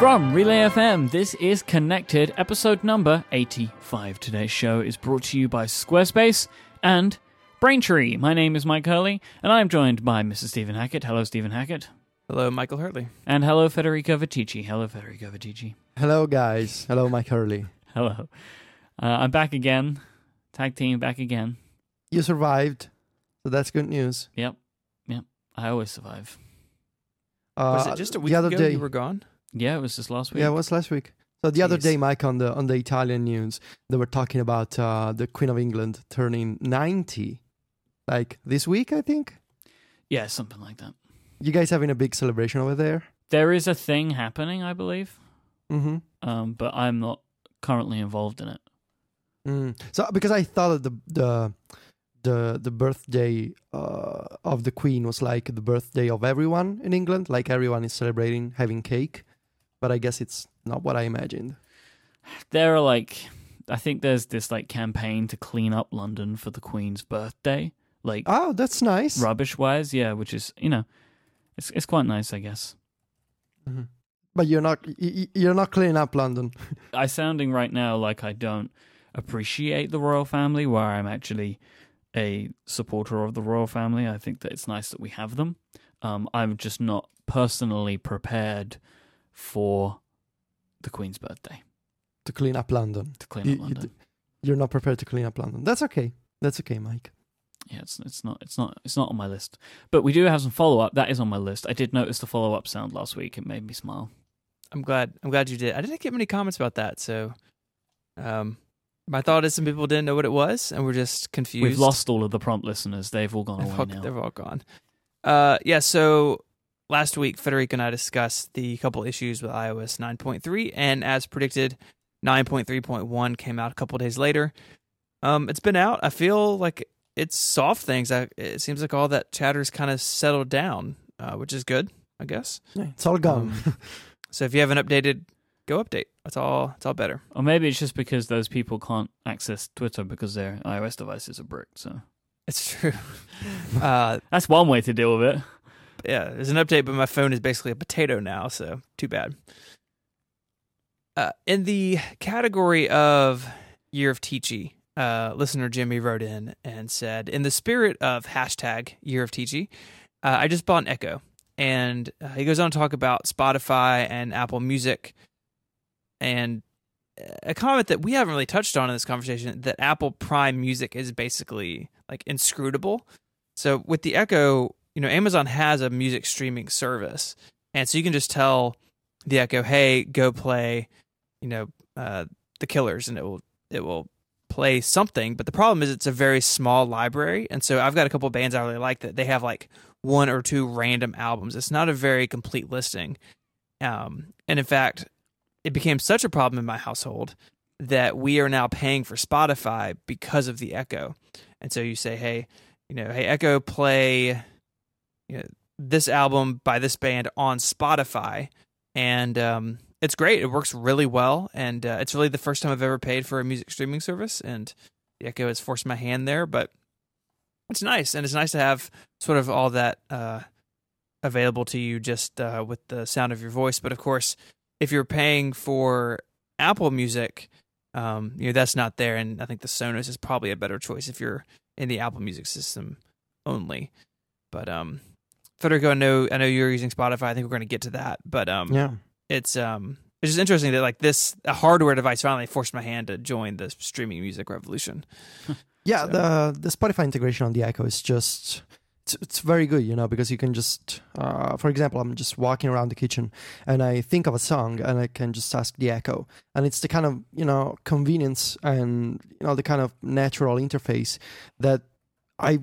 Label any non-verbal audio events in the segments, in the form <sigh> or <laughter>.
From Relay FM, this is Connected, episode number 85. Today's show is brought to you by Squarespace and Braintree. My name is Myke Hurley, and I'm joined by Mrs. Stephen Hackett. Hello, Stephen Hackett. Hello, Michael Hurley. And hello, Federico Viticci. Hello, Federico Viticci. Hello, guys. Hello, Myke Hurley. Hello. Uh, I'm back again. Tag team back again. You survived, so that's good news. Yep. Yep. I always survive. Was Uh, it just a week the other ago day? you were gone? Yeah, it was just last week. Yeah, it was last week. So the other day, Myke, on the on the Italian news, they were talking about uh, the Queen of England turning ninety, like this week, I think. yeah, something like that. You guys having a big celebration over there? There is a thing happening, I believe, Mm-hmm. um, but I'm not currently involved in it. Mm. So because I thought that the the the the birthday uh, of the Queen was like the birthday of everyone in England, like everyone is celebrating having cake, but I guess it's not what I imagined. There are like, I think there's this like campaign to clean up London for the Queen's birthday, like Oh, that's nice. rubbish wise, yeah, which is you know, it's it's quite nice, I guess. Mhm. But you're not you're not cleaning up London. <laughs> I sounding right now like I don't appreciate the royal family, where I'm actually a supporter of the royal family. I think that it's nice that we have them. Um, I'm just not personally prepared for the Queen's birthday to clean up London. to clean You- up you London. d- You're not prepared to clean up London. That's okay. That's okay, Myke. yeah, it's it's not it's not it's not on my list. But we do have some follow up. That is on my list. I did notice the follow up sound last week. It made me smile. I'm glad. I'm glad you did. I didn't get many comments about that, so um, my thought is some people didn't know what it was and were just confused. We've lost all of the prompt listeners. They've all gone They've away all, now. they've all gone. Uh, yeah. So last week, Federico and I discussed the couple issues with iOS 9.3, and as predicted, 9.3.1 came out a couple days later. Um, it's been out. I feel like it's soft things. I, it seems like all that chatter's kind of settled down, uh, which is good, I guess. Yeah, it's all gone. Um, <laughs> So if you haven't updated, go update. That's all. It's all better. Or maybe it's just because those people can't access Twitter because their iOS devices are bricked. So It's true. <laughs> uh, that's one way to deal with it. Yeah, there's an update, but my phone is basically a potato now, so too bad. Uh, in the category of Year of Teachy, uh, listener Jimmy wrote in and said, "In the spirit of hashtag Year of Teachy, uh, I just bought an Echo." And uh, he goes on to talk about Spotify and Apple Music, and a comment that we haven't really touched on in this conversation that Apple Prime Music is basically like inscrutable. So with the Echo, you know, Amazon has a music streaming service, and so you can just tell the Echo, "Hey, go play," you know, uh, the Killers, and it will it will play something. But the problem is, it's a very small library, and so I've got a couple bands I really like that they have like one or two random albums. It's not a very complete listing, um, and in fact, it became such a problem in my household that we are now paying for Spotify because of the Echo. And so you say, "Hey, you know, hey Echo, play you know, this album by this band on Spotify," and um, it's great. It works really well, and uh, it's really the first time I've ever paid for a music streaming service, and the Echo has forced my hand there, but it's nice, and it's nice to have sort of all that uh, available to you just uh, with the sound of your voice. But of course, if you're paying for Apple Music, um, you know that's not there, and I think the Sonos is probably a better choice if you're in the Apple Music system only. But um, Federico, I know I know you're using Spotify. I think we're going to get to that, but um, yeah. it's um, it's just interesting that like this a hardware device finally forced my hand to join the streaming music revolution. <laughs> Yeah, So- the the Spotify integration on the Echo is just it's, it's very good, you know, because you can just, uh, for example, I'm just walking around the kitchen and I think of a song and I can just ask the Echo, and it's the kind of you know convenience and you know the kind of natural interface that I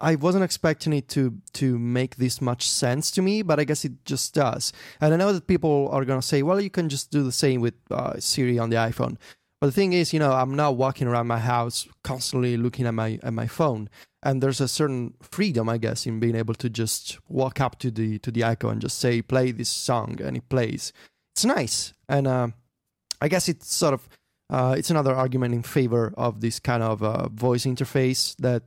I wasn't expecting it to to make this much sense to me, but I guess it just does. And I know that people are gonna say, well, you can just do the same with uh, Siri on the iPhone. But the thing is, you know, I'm not walking around my house constantly looking at my at my phone, and there's a certain freedom, I guess, in being able to just walk up to the to the Echo and just say, "Play this song," and it plays. It's nice, and uh, I guess it's sort of uh, it's another argument in favor of this kind of uh, voice interface that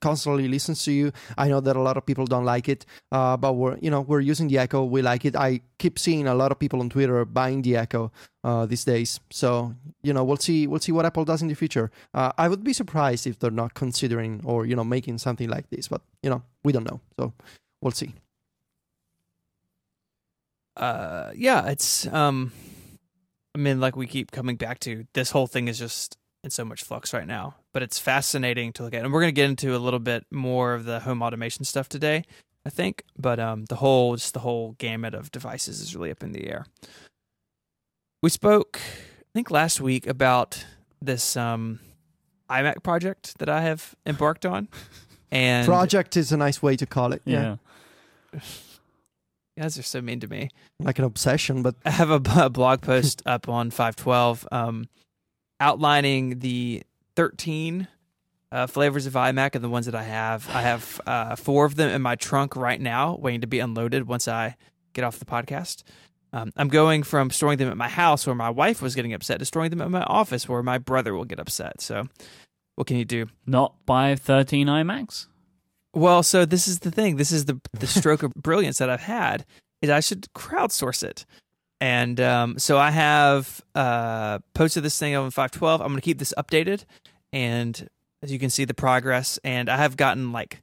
constantly listens to you. I know that a lot of people don't like it, uh, but we're you know we're using the Echo. We like it. I keep seeing a lot of people on Twitter buying the Echo uh, these days. So you know we'll see we'll see what Apple does in the future. Uh, I would be surprised if they're not considering or you know making something like this, but you know we don't know. So we'll see. Uh, yeah, it's um, I mean, like we keep coming back to, this whole thing is just in so much flux right now. But it's fascinating to look at, and we're going to get into a little bit more of the home automation stuff today, I think. But um, the whole, just the whole gamut of devices is really up in the air. We spoke, I think, last week about this um iMac project that I have embarked on, and Project is a nice way to call it. Yeah. you guys are so mean to me. like an obsession, but I have a blog post up on 512 um, outlining the 13 uh, flavors of iMac and the ones that I have. I have uh, four of them in my trunk right now, waiting to be unloaded once I get off the podcast. Um, I'm going from storing them at my house where my wife was getting upset to storing them at my office where my brother will get upset. So, what can you do? Not buy 13 iMacs? Well, so this is the thing. This is the the stroke of brilliance that I've had is I should crowdsource it. And um, so I have uh, posted this thing on 512. I'm going to keep this updated, and as you can see, the progress. And I have gotten like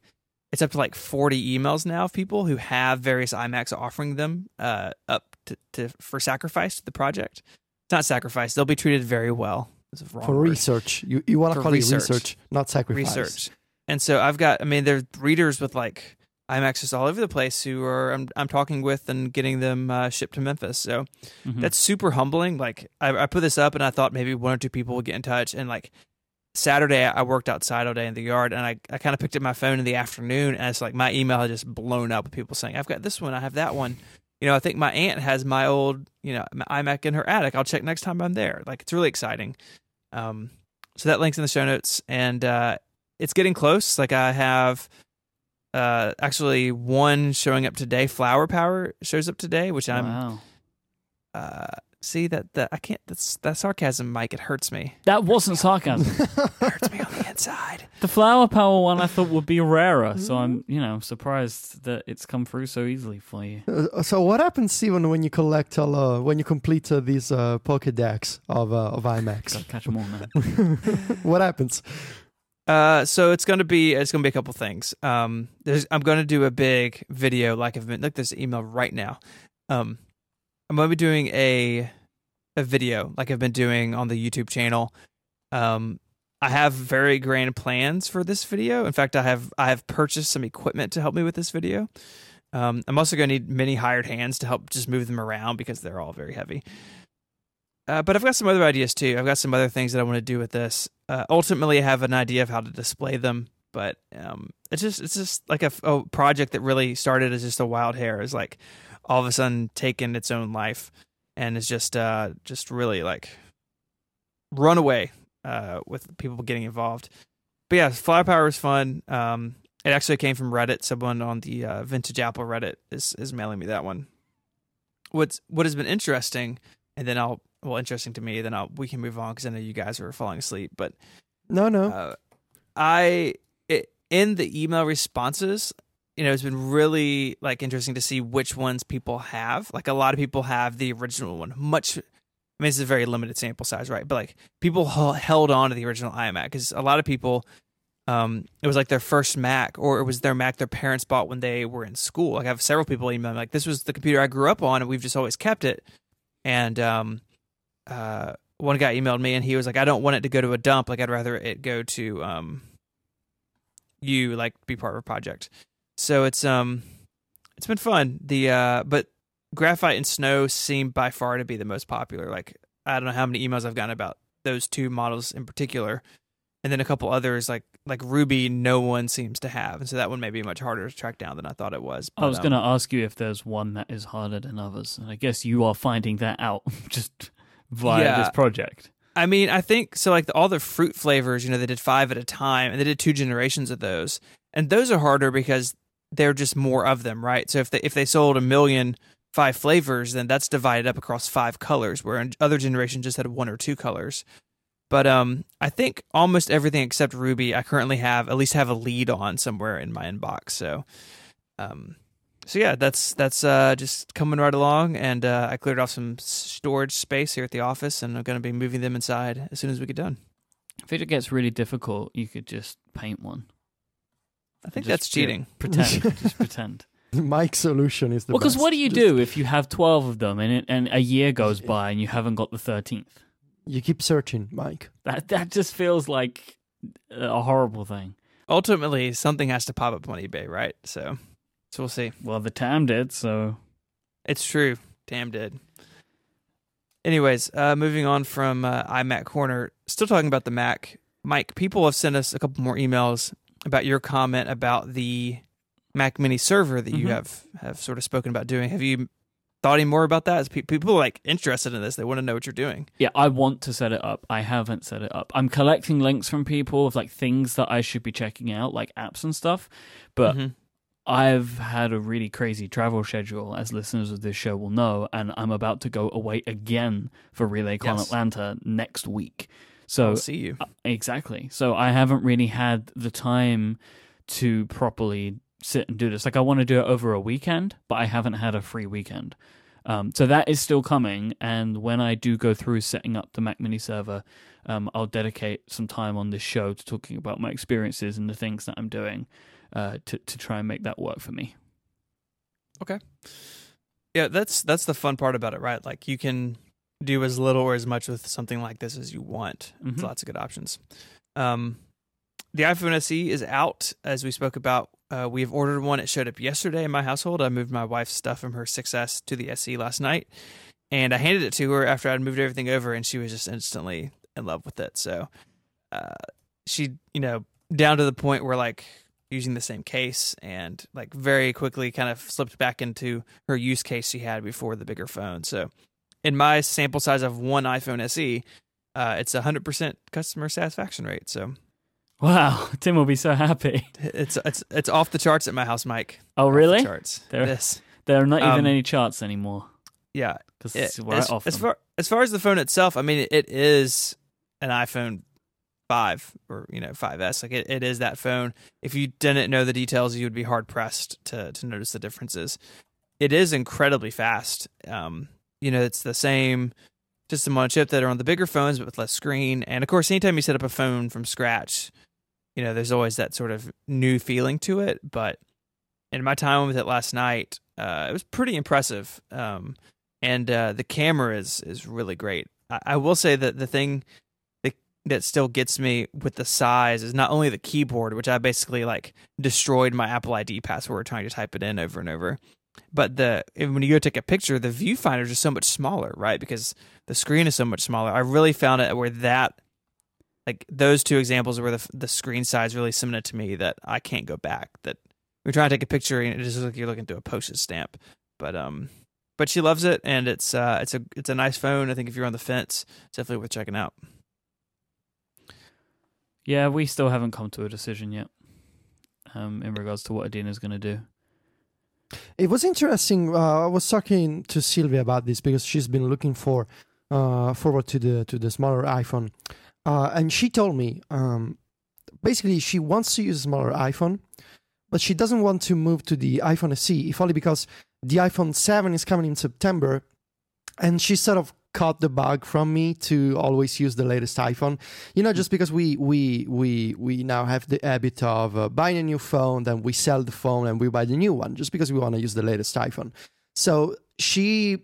it's up to like 40 emails now of people who have various iMacs offering them uh, up to, to for sacrifice to the project. It's not sacrifice; they'll be treated very well. A wrong for word research, you you want to call research. it research, not sacrifice. research. And so I've got, I mean, there's readers with like iMacs just all over the place who are I'm I'm talking with and getting them uh, shipped to Memphis. So Mhm. that's super humbling. Like I, I put this up and I thought maybe one or two people would get in touch. And like Saturday, I worked outside all day in the yard, and I I kind of picked up my phone in the afternoon, and it's like my email had just blown up with people saying I've got this one, I have that one. You know, I think my aunt has my old you know iMac in her attic. I'll check next time I'm there. Like it's really exciting. Um, so that link's in the show notes, and uh, it's getting close. Like I have uh actually one showing up today. Flower Power shows up today, which I'm wow. uh see that that I can't that's that sarcasm, Myke. It hurts me. That wasn't sarcasm. <laughs> It hurts me on the inside. the flower power one I thought would be rarer, so I'm, you know, surprised that it's come through so easily for you. Uh, so what happens, Stephen, when you collect all, uh, when you complete uh, these uh, Pokédex of uh, of iMacs? Gotta catch them all now. <laughs> what happens? Uh, so it's gonna be it's gonna be a couple things. Um, there's I'm gonna do a big video like I've been look this email right now. Um, I'm gonna be doing a a video like I've been doing on the YouTube channel. Um, I have very grand plans for this video. In fact, I have I have purchased some equipment to help me with this video. Um, I'm also going to need many hired hands to help just move them around because they're all very heavy. Uh, but I've got some other ideas too. I've got some other things that I want to do with this. Uh, ultimately, I have an idea of how to display them, but um, it's just it's just like a, a project that really started as just a wild hair. Is like all of a sudden taken its own life, and is just uh, just really like run away uh, with people getting involved. But yeah, Flower Power is fun. Um, it actually came from Reddit. Someone on the uh, Vintage Apple Reddit is is mailing me that one. What's what has been interesting, and then I'll well interesting to me. Then I'll we can move on because I know you guys are falling asleep. But No, no. uh, I it, in the email responses, you know, it's been really like interesting to see which ones people have. Like a lot of people have the original one. Much, I mean, this is a very limited sample size, right? But like people h- held on to the original iMac because a lot of people, um, it was like their first Mac or it was their Mac their parents bought when they were in school. Like I have several people email me like, "This was the computer I grew up on, and we've just always kept it." And um, uh, one guy emailed me and he was like, I don't want it to go to a dump. Like I'd rather it go to um you like be part of a project. So it's um it's been fun. The uh but graphite and snow seem by far to be the most popular. Like I don't know how many emails I've gotten about those two models in particular. And then a couple others like like Ruby no one seems to have. And so that one may be much harder to track down than I thought it was. I was But, going um, to ask you if there's one that is harder than others, and I guess you are finding that out <laughs> just via Yeah. this project. I mean, I think so. Like the, all the fruit flavors, you know, they did five at a time, and they did two generations of those, and those are harder because they're just more of them, right? So if they if they sold a million five flavors, then that's divided up across five colors, where other generations just had one or two colors. But um, I think almost everything except Ruby, I currently have at least have a lead on somewhere in my inbox. So, um, so yeah, that's that's uh, just coming right along, and uh, I cleared off some storage space here at the office, and I'm going to be moving them inside as soon as we get done. If it gets really difficult, you could just paint one. I think that's cheating. Pretend, <laughs> just pretend. Myke's solution is the Well, because best. what do you Just- do if you have twelve of them and it, and a year goes by and you haven't got the thirteenth? You keep searching, Myke. That that just feels like a horrible thing. Ultimately, something has to pop up on eBay, right? So, so we'll see. Well, the Tam did, so It's true. Tam did. Anyways, uh, moving on from uh, iMac Corner, still talking about the Mac. Myke, people have sent us a couple more emails about your comment about the Mac Mini server that you Mhm. have have sort of spoken about doing. Have you thought any more about that? Is pe- people are, like interested in this? They want to know what you're doing. yeah, I want to set it up. I haven't set it up. I'm collecting links from people of like things that I should be checking out, like apps and stuff. But Mhm. I've had a really crazy travel schedule, as listeners of this show will know, and I'm about to go away again for RelayCon Yes. Atlanta next week. So I'll see you. Uh, Exactly. So I haven't really had the time to properly sit and do this. Like I want to do it over a weekend, but I haven't had a free weekend. Um, so that is still coming. And when I do go through setting up the Mac Mini server, um, I'll dedicate some time on this show to talking about my experiences and the things that I'm doing uh, to to try and make that work for me. Okay. Yeah, that's that's the fun part about it, right? Like you can do as little or as much with something like this as you want. There's Mhm. lots of good options. Um, the iPhone SE is out, as we spoke about. Uh, we have ordered one. It showed up yesterday in my household. I moved my wife's stuff from her 6S to the SE last night, and I handed it to her after I'd moved everything over, and she was just instantly in love with it. So, uh, she, you know, down to the point where like using the same case and like very quickly kind of slipped back into her use case she had before the bigger phone. So, in my sample size of one iPhone SE, uh, it's a hundred percent customer satisfaction rate. So Wow, <laughs> Tim will be so happy. it's it's it's off the charts at my house, Myke. Oh, Off the really? charts. There- This, There are not even Um, any charts anymore yeah. because it's right as, off as far as far as the phone itself, I mean, it is an iPhone five or you know 5S. Like it, it is that phone. If you didn't know the details, you would be hard pressed to to notice the differences. It is incredibly fast. Um, you know, it's the same system on chip that are on the bigger phones, but with less screen. And of course, anytime you set up a phone from scratch, you know, there's always that sort of new feeling to it. But in my time with it last night, uh, it was pretty impressive. Um, and uh, the camera is is really great. I, I will say that the thing that still gets me with the size is not only the keyboard, which I basically like destroyed my Apple ID password trying to type it in over and over, but the when you go take a picture, the viewfinder is just so much smaller, right? Because the screen is so much smaller. I really found it where that like those two examples where the the screen size really cemented to me that I can't go back. That we're trying to take a picture and it just looks like you're looking through a postage stamp. But um, but she loves it and it's uh it's a it's a nice phone. I think if you're on the fence, it's definitely worth checking out. Yeah, we still haven't come to a decision yet um, in regards to what Adina's going to do. It was interesting. Uh, I was talking to Sylvia about this because she's been looking for uh, forward to the to the smaller iPhone, uh, and she told me um, basically she wants to use a smaller iPhone, but she doesn't want to move to the iPhone SE, if only because the iPhone 7 is coming in September, and she sort of caught the bug from me to always use the latest iPhone. You know, just because we we we we now have the habit of uh, buying a new phone, then we sell the phone and we buy the new one, just because we want to use the latest iPhone. So she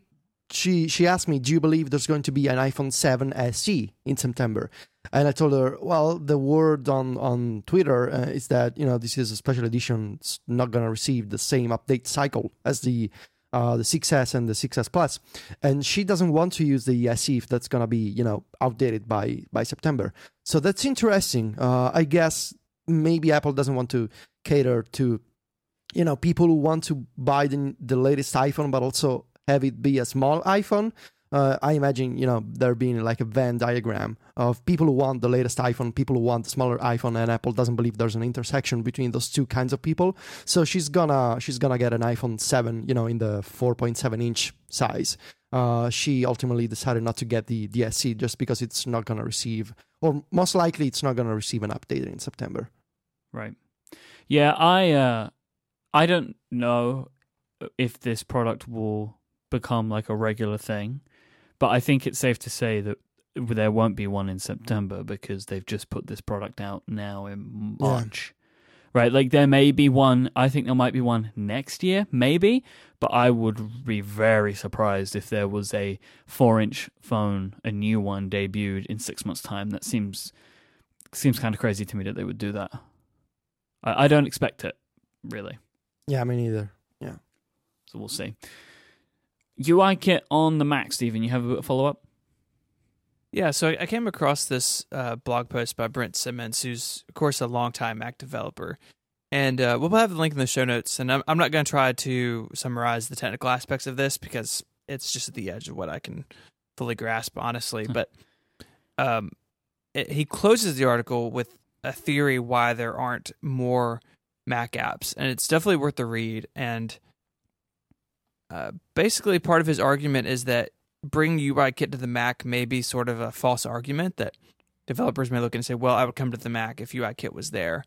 she she asked me, "Do you believe there's going to be an iPhone 7 SE in September?" And I told her, "Well, the word on on Twitter uh, is that you know this is a special edition. It's not going to receive the same update cycle as the." Uh, the 6S and the 6S Plus, and she doesn't want to use the SE if that's gonna be you know outdated by by September. So that's interesting. Uh, I guess maybe Apple doesn't want to cater to you know people who want to buy the, the latest iPhone, but also have it be a small iPhone. Uh, I imagine you know there being like a Venn diagram of people who want the latest iPhone, people who want the smaller iPhone, and Apple doesn't believe there's an intersection between those two kinds of people. So she's gonna she's gonna get an iPhone seven, you know, in the 4.7 inch size. Uh, she ultimately decided not to get the the SE just because it's not gonna receive or most likely it's not to receive an update in September. Right. Yeah, I uh I don't know if this product will become like a regular thing, but I think it's safe to say that there won't be one in September because they've just put this product out now in Yeah. March. Right, like there may be one. I think there might be one next year, maybe, but I would be very surprised if there was a four-inch phone, a new one debuted in six months' time. That seems seems kind of crazy to me that they would do that. I, I don't expect it, really. Yeah, me neither. Yeah. So we'll see. UIKit on the Mac, Stephen. You have a follow up? Yeah, so I- I came across this uh, blog post by Brent Simmons, who's of course a longtime Mac developer, and uh, we'll have the link in the show notes. And I'm, I'm not going to try to summarize the technical aspects of this because it's just at the edge of what I can fully grasp, honestly. but um, it, he closes the article with a theory why there aren't more Mac apps, and it's definitely worth the read. And uh, basically, part of his argument is that bring UIKit to the Mac may be sort of a false argument that developers may look and say, well, I would come to the Mac if UIKit was there.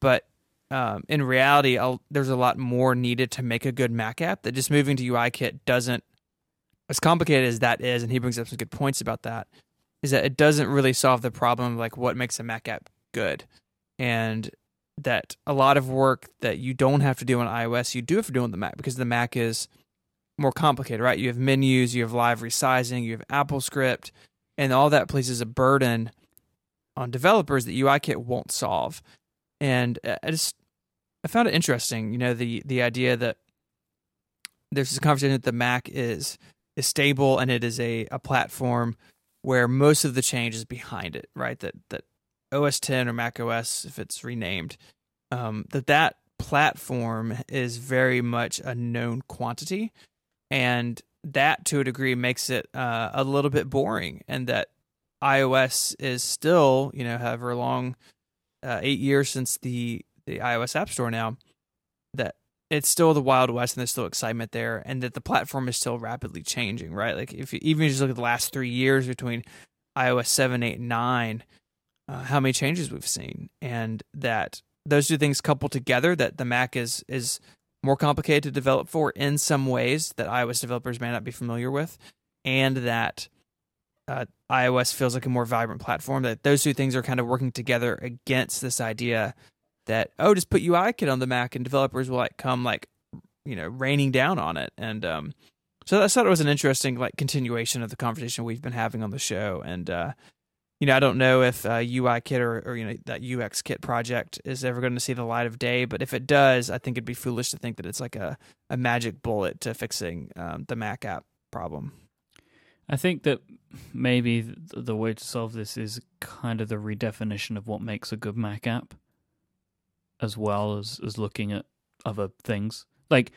But um, in reality, I'll, there's a lot more needed to make a good Mac app that just moving to UIKit doesn't, as complicated as that is, and he brings up some good points about that, is that it doesn't really solve the problem of like what makes a Mac app good. And that a lot of work that you don't have to do on iOS, you do have to do on the Mac because the Mac is more complicated, right? You have menus, you have live resizing, you have AppleScript, and all that places a burden on developers that UIKit won't solve. And I just I found it interesting, you know, the the idea that there's this conversation that the Mac is is stable and it is a, a platform where most of the change is behind it, right? That that OS 10 or Mac OS, if it's renamed, um, that that platform is very much a known quantity and that to a degree makes it uh, a little bit boring and that ios is still you know however long uh, eight years since the the ios app store now that it's still the wild west and there's still excitement there and that the platform is still rapidly changing right? Like if you even if just look at the last three years between ios 7 8 9 uh, how many changes we've seen and that those two things coupled together that the mac is is more complicated to develop for in some ways that iOS developers may not be familiar with, and that uh, iOS feels like a more vibrant platform. That those two things are kind of working together against this idea that oh, just put UIKit on the Mac and developers will like come like you know raining down on it. And um, so I thought it was an interesting like continuation of the conversation we've been having on the show. And uh, you know, I don't know if uh, UIKit or, or you know that UX Kit project is ever going to see the light of day, but if it does, I think it'd be foolish to think that it's like a, a magic bullet to fixing um, the Mac app problem. I think that maybe the way to solve this is kind of the redefinition of what makes a good Mac app, as well as, as looking at other things. Like,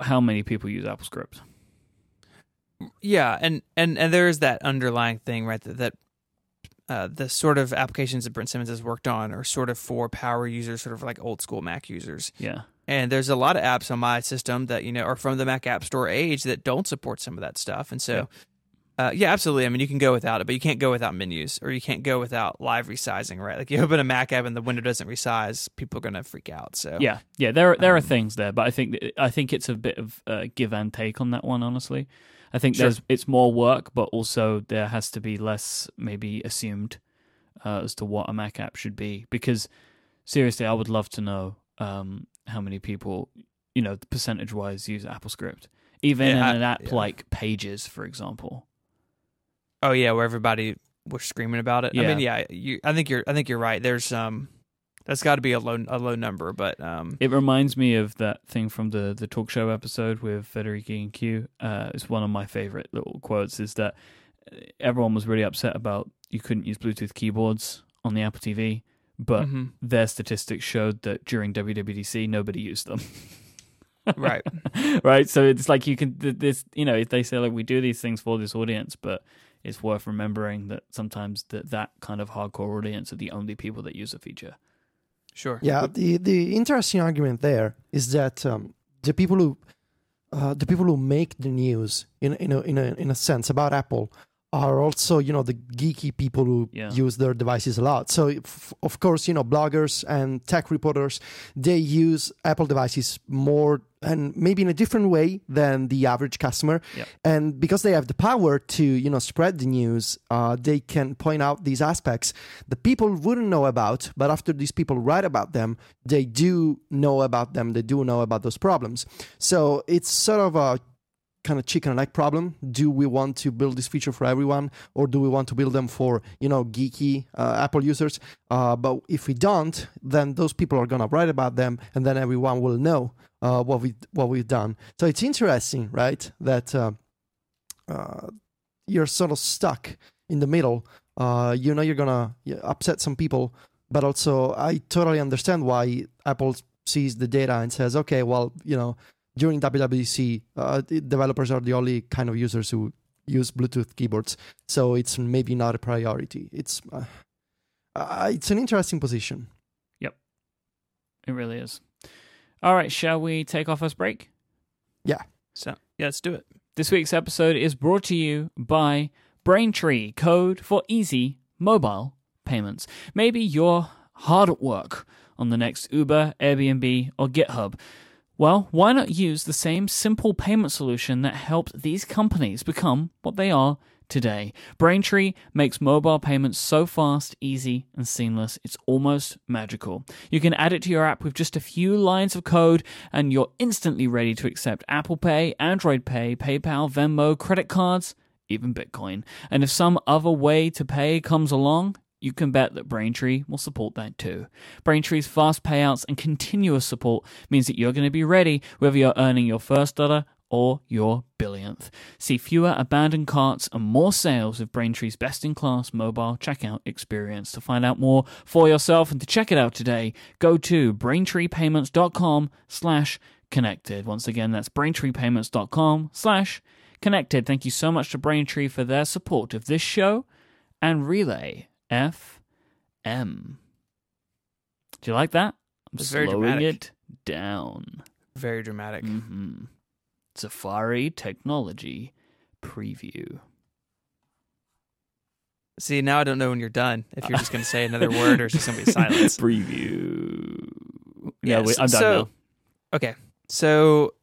how many people use AppleScript? Yeah, and and and there is that underlying thing, right? That, that uh, the sort of applications that Brent Simmons has worked on are sort of for power users, sort of like old school Mac users. Yeah. And there's a lot of apps on my system that you know are from the Mac App Store age that don't support some of that stuff, and so. Uh, yeah, absolutely. I mean, you can go without it, but you can't go without menus, or you can't go without live resizing, right? Like you open a Mac app and the window doesn't resize, people are gonna freak out. So Yeah, yeah. There, there are Um, things there, but I think I think it's a bit of uh, give and take on that one. Honestly, I think Sure. there's it's more work, but also there has to be less maybe assumed uh, as to what a Mac app should be. Because seriously, I would love to know um, how many people, you know, percentage wise, use AppleScript, even Yeah, in an I- app yeah. like Pages, for example. Oh yeah, where everybody was screaming about it. I mean, yeah, you, I think you're I think you're right. There's um that's got to be a low a low number, but um It reminds me of that thing from the the talk show episode with Federighi and Cue. Uh, it's one of my favorite little quotes. Is that uh, everyone was really upset about you couldn't use Bluetooth keyboards on the Apple TV, but mhm, their statistics showed that during WWDC nobody used them. <laughs> right. right. So it's like you can this you know they say like we do these things for this audience, but it's worth remembering that sometimes that that kind of hardcore audience are the only people that use a feature. Sure. Yeah, the the interesting argument there is that um, the people who uh, the people who make the news in in a, in a in a sense about Apple are also you know the geeky people who Yeah. use their devices a lot so of course you know bloggers and tech reporters they use apple devices more and maybe in a different way than the average customer Yeah. and because they have the power to you know spread the news uh, they can point out these aspects that people wouldn't know about but after these people write about them they do know about them they do know about those problems so it's sort of a kind of chicken and egg problem. Do we want to build this feature for everyone, or do we want to build them for you know geeky uh, Apple users? Uh, but if we don't, then those people are gonna write about them, and then everyone will know uh, what we what we've done. So it's interesting, right? That uh, uh, you're sort of stuck in the middle. Uh, you know you're gonna upset some people, but also I totally understand why Apple sees the data and says, okay, well, you know, during WWDC, uh, developers are the only kind of users who use Bluetooth keyboards, so it's maybe not a priority. It's uh, uh, it's an interesting position. Yep, it really is. All right, shall we take our first break? Yeah. So yeah, let's do it. This week's episode is brought to you by Braintree, code for easy mobile payments. Maybe you're hard at work on the next Uber, Airbnb, or GitHub. Well, why not use the same simple payment solution that helped these companies become what they are today? Braintree makes mobile payments so fast, easy, and seamless, it's almost magical. You can add it to your app with just a few lines of code, and you're instantly ready to accept Apple Pay, Android Pay, PayPal, Venmo, credit cards, even Bitcoin. And if some other way to pay comes along, you can bet that Braintree will support that too. Braintree's fast payouts and continuous support means that you're going to be ready whether you're earning your first dollar or your billionth. See fewer abandoned carts and more sales with Braintree's best-in-class mobile checkout experience. To find out more for yourself and to check it out today, go to braintreepayments.com slash connected. Once again, that's braintreepayments.com slash connected. Thank you so much to Braintree for their support of this show and Relay FM. Do you like that? I'm It's very slowing dramatic. it down. Very dramatic. hmm Safari Technology Preview. See, now I don't know when you're done. If you're just going to say another word or it's just going to be silence. <laughs> Preview. Yeah, so- I'm done so- now. Okay, so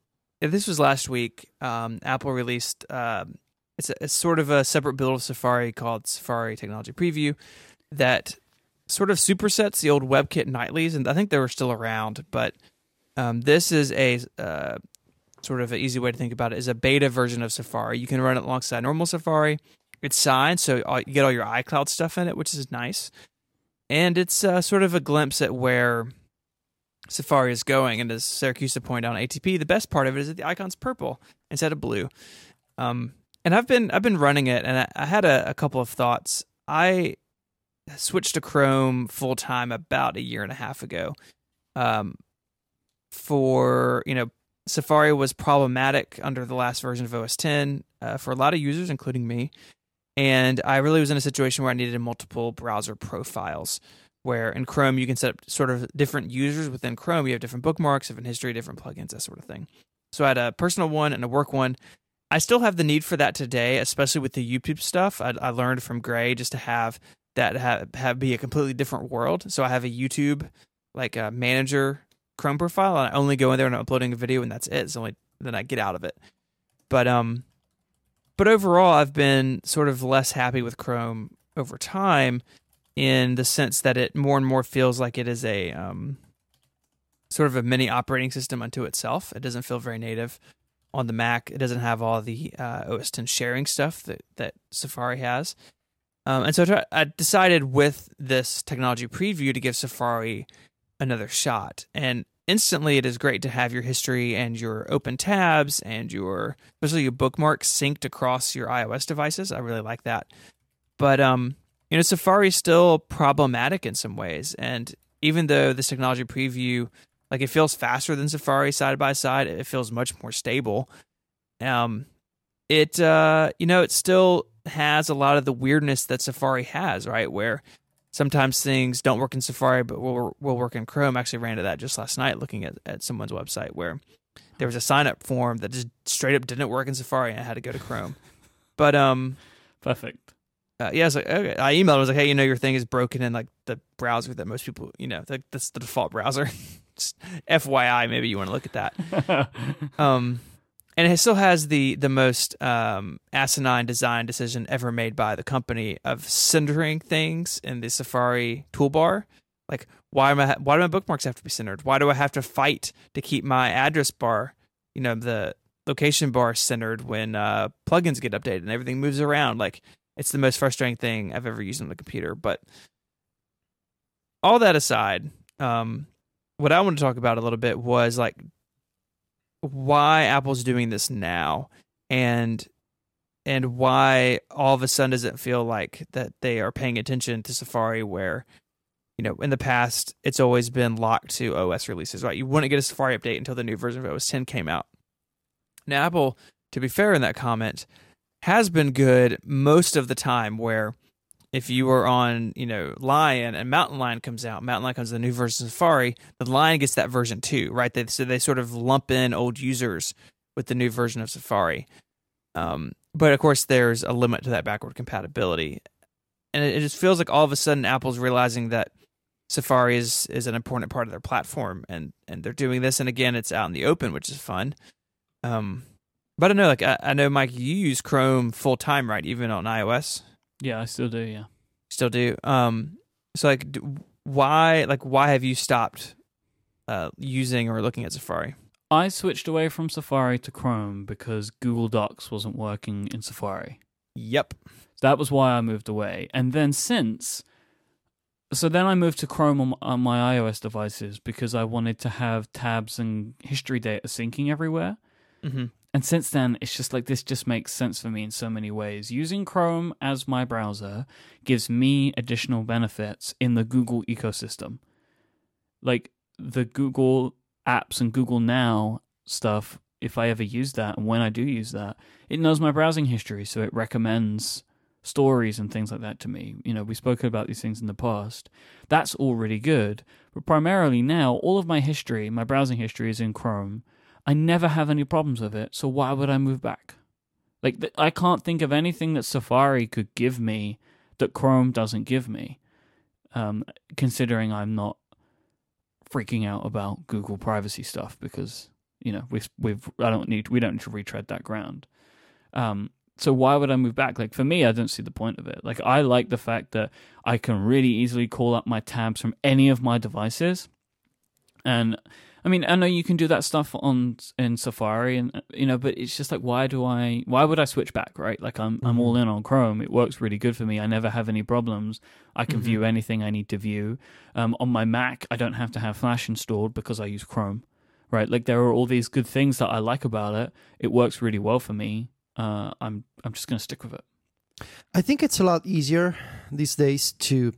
if this was last week, um, Apple released um, it's, a, it's sort of a separate build of Safari called Safari Technology Preview that sort of supersets the old WebKit nightlies, and I think they were still around, but um, this is a uh, sort of an easy way to think about it is a beta version of Safari. You can run it alongside normal Safari. It's signed, so you get all your iCloud stuff in it, which is nice, and it's uh, sort of a glimpse at where Safari is going. And as Siracusa pointed out on ATP, the best part of it is that the icon's purple instead of blue. Um, and I've been I've been running it, and I, I had a, a couple of thoughts. I switched to Chrome full time about a year and a half ago. Um, for you know, Safari was problematic under the last version of OS 10 uh, for a lot of users, including me. And I really was in a situation where I needed multiple browser profiles where in Chrome you can set up sort of different users within Chrome. You have different bookmarks, different history, different plugins, that sort of thing. So I had a personal one and a work one. I still have the need for that today, especially with the YouTube stuff. I, I learned from Grey just to have that have, have be a completely different world. So I have a YouTube like a manager Chrome profile, and I only go in there and I'm uploading a video, and that's it. It's only then I get out of it. But um, but overall, I've been sort of less happy with Chrome over time in the sense that it more and more feels like it is a um, sort of a mini operating system unto itself. It doesn't feel very native on the Mac. It doesn't have all the uh, OS 10 sharing stuff that, that Safari has. Um, and so I, try- I decided with this technology preview to give Safari another shot. And instantly, it is great to have your history and your open tabs and your, especially your bookmarks synced across your iOS devices. I really like that. But um, you know, Safari is still problematic in some ways. And even though this technology preview, like it feels faster than Safari side by side, it feels much more stable. Um, it uh, you know, it still has a lot of the weirdness that Safari has, right? Where sometimes things don't work in Safari, but will will work in Chrome. I actually ran into that just last night looking at, at someone's website where there was a sign up form that just straight up didn't work in Safari and I had to go to Chrome. But um Perfect. Uh, yeah, I was like, okay. I emailed. I was like, hey, you know, your thing is broken in like the browser that most people, you know, like that's the default browser. <laughs> Just FYI, maybe you want to look at that. <laughs> Um, and it still has the the most um, asinine design decision ever made by the company of centering things in the Safari toolbar. Like, why am I? Why do my bookmarks have to be centered? Why do I have to fight to keep my address bar, you know, the location bar centered when uh, plugins get updated and everything moves around? Like, it's the most frustrating thing I've ever used on the computer. But all that aside, um, what I want to talk about a little bit was like why Apple's doing this now and and why all of a sudden does it feel like that they are paying attention to Safari where you know in the past it's always been locked to OS releases right? You wouldn't get a Safari update until the new version of OS 10 came out. Now Apple to be fair in that comment has been good most of the time where if you were on, you know, Lion and Mountain Lion comes out, Mountain Lion comes the new version of Safari, the Lion gets that version too, right? They, so they sort of lump in old users with the new version of Safari. Um, but of course, there's a limit to that backward compatibility, and it, it just feels like all of a sudden Apple's realizing that Safari is is an important part of their platform, and and they're doing this. And again, it's out in the open, which is fun. Um, but I know, like I, I know, Myke, you use Chrome full time, right? Even on iOS. Yeah, I still do. Yeah. Still do. Um, so like, d- why like why have you stopped uh, using or looking at Safari? I switched away from Safari to Chrome because Google Docs wasn't working in Safari. Yep. That was why I moved away. And then since, so then I moved to Chrome on, on my iOS devices because I wanted to have tabs and history data syncing everywhere. Mm-hmm. And since then, it's just like this just makes sense for me in so many ways. Using Chrome as my browser gives me additional benefits in the Google ecosystem. Like the Google apps and Google Now stuff, if I ever use that and when I do use that, it knows my browsing history. So it recommends stories and things like that to me. You know, we've spoken about these things in the past. That's all really good. But primarily now, all of my history, my browsing history is in Chrome. I never have any problems with it, so why would I move back? Like, th- I can't think of anything that Safari could give me that Chrome doesn't give me, um, considering I'm not freaking out about Google privacy stuff because you know we've we've I don't need we don't need to retread that ground. Um, so why would I move back? Like for me, I don't see the point of it. Like I like the fact that I can really easily call up my tabs from any of my devices, and I mean I know you can do that stuff on in Safari, and you know, but it's just like why do I? Why would I switch back? Right? Like I'm I'm all in on Chrome. It works really good for me. I never have any problems. I can Mhm. view anything I need to view. Um, on my Mac, I don't have to have Flash installed because I use Chrome. Right? Like there are all these good things that I like about it. It works really well for me. Uh, I'm I'm just gonna stick with it. I think it's a lot easier these days to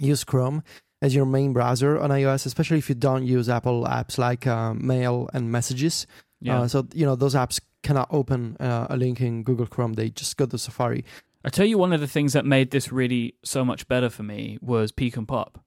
use Chrome as your main browser on iOS, especially if you don't use Apple apps like uh, Mail and Messages. Yeah. Uh, so you know those apps cannot open uh, a link in Google Chrome; they just go to Safari. I tell you, one of the things that made this really so much better for me was Peek and Pop.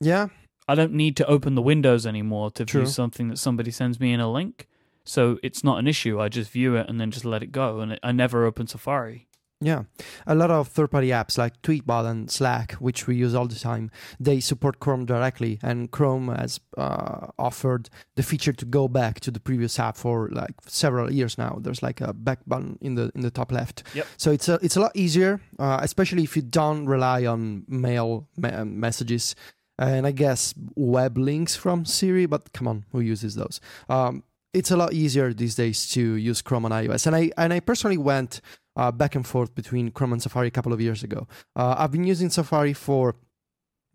Yeah, I don't need to open the windows anymore to True. view something that somebody sends me in a link. So it's not an issue. I just view it and then just let it go. And I never open Safari. Yeah. A lot of third-party apps like Tweetbot and Slack, which we use all the time, they support Chrome directly, and Chrome has uh, offered the feature to go back to the previous app for like several years now. There's like a back button in the in the top left. Yep. So it's a it's a lot easier, uh, especially if you don't rely on mail me- messages and I guess web links from Siri. But come on, who uses those? Um, it's a lot easier these days to use Chrome on iOS, and I and I personally went uh, back and forth between Chrome and Safari a couple of years ago. Uh, I've been using Safari for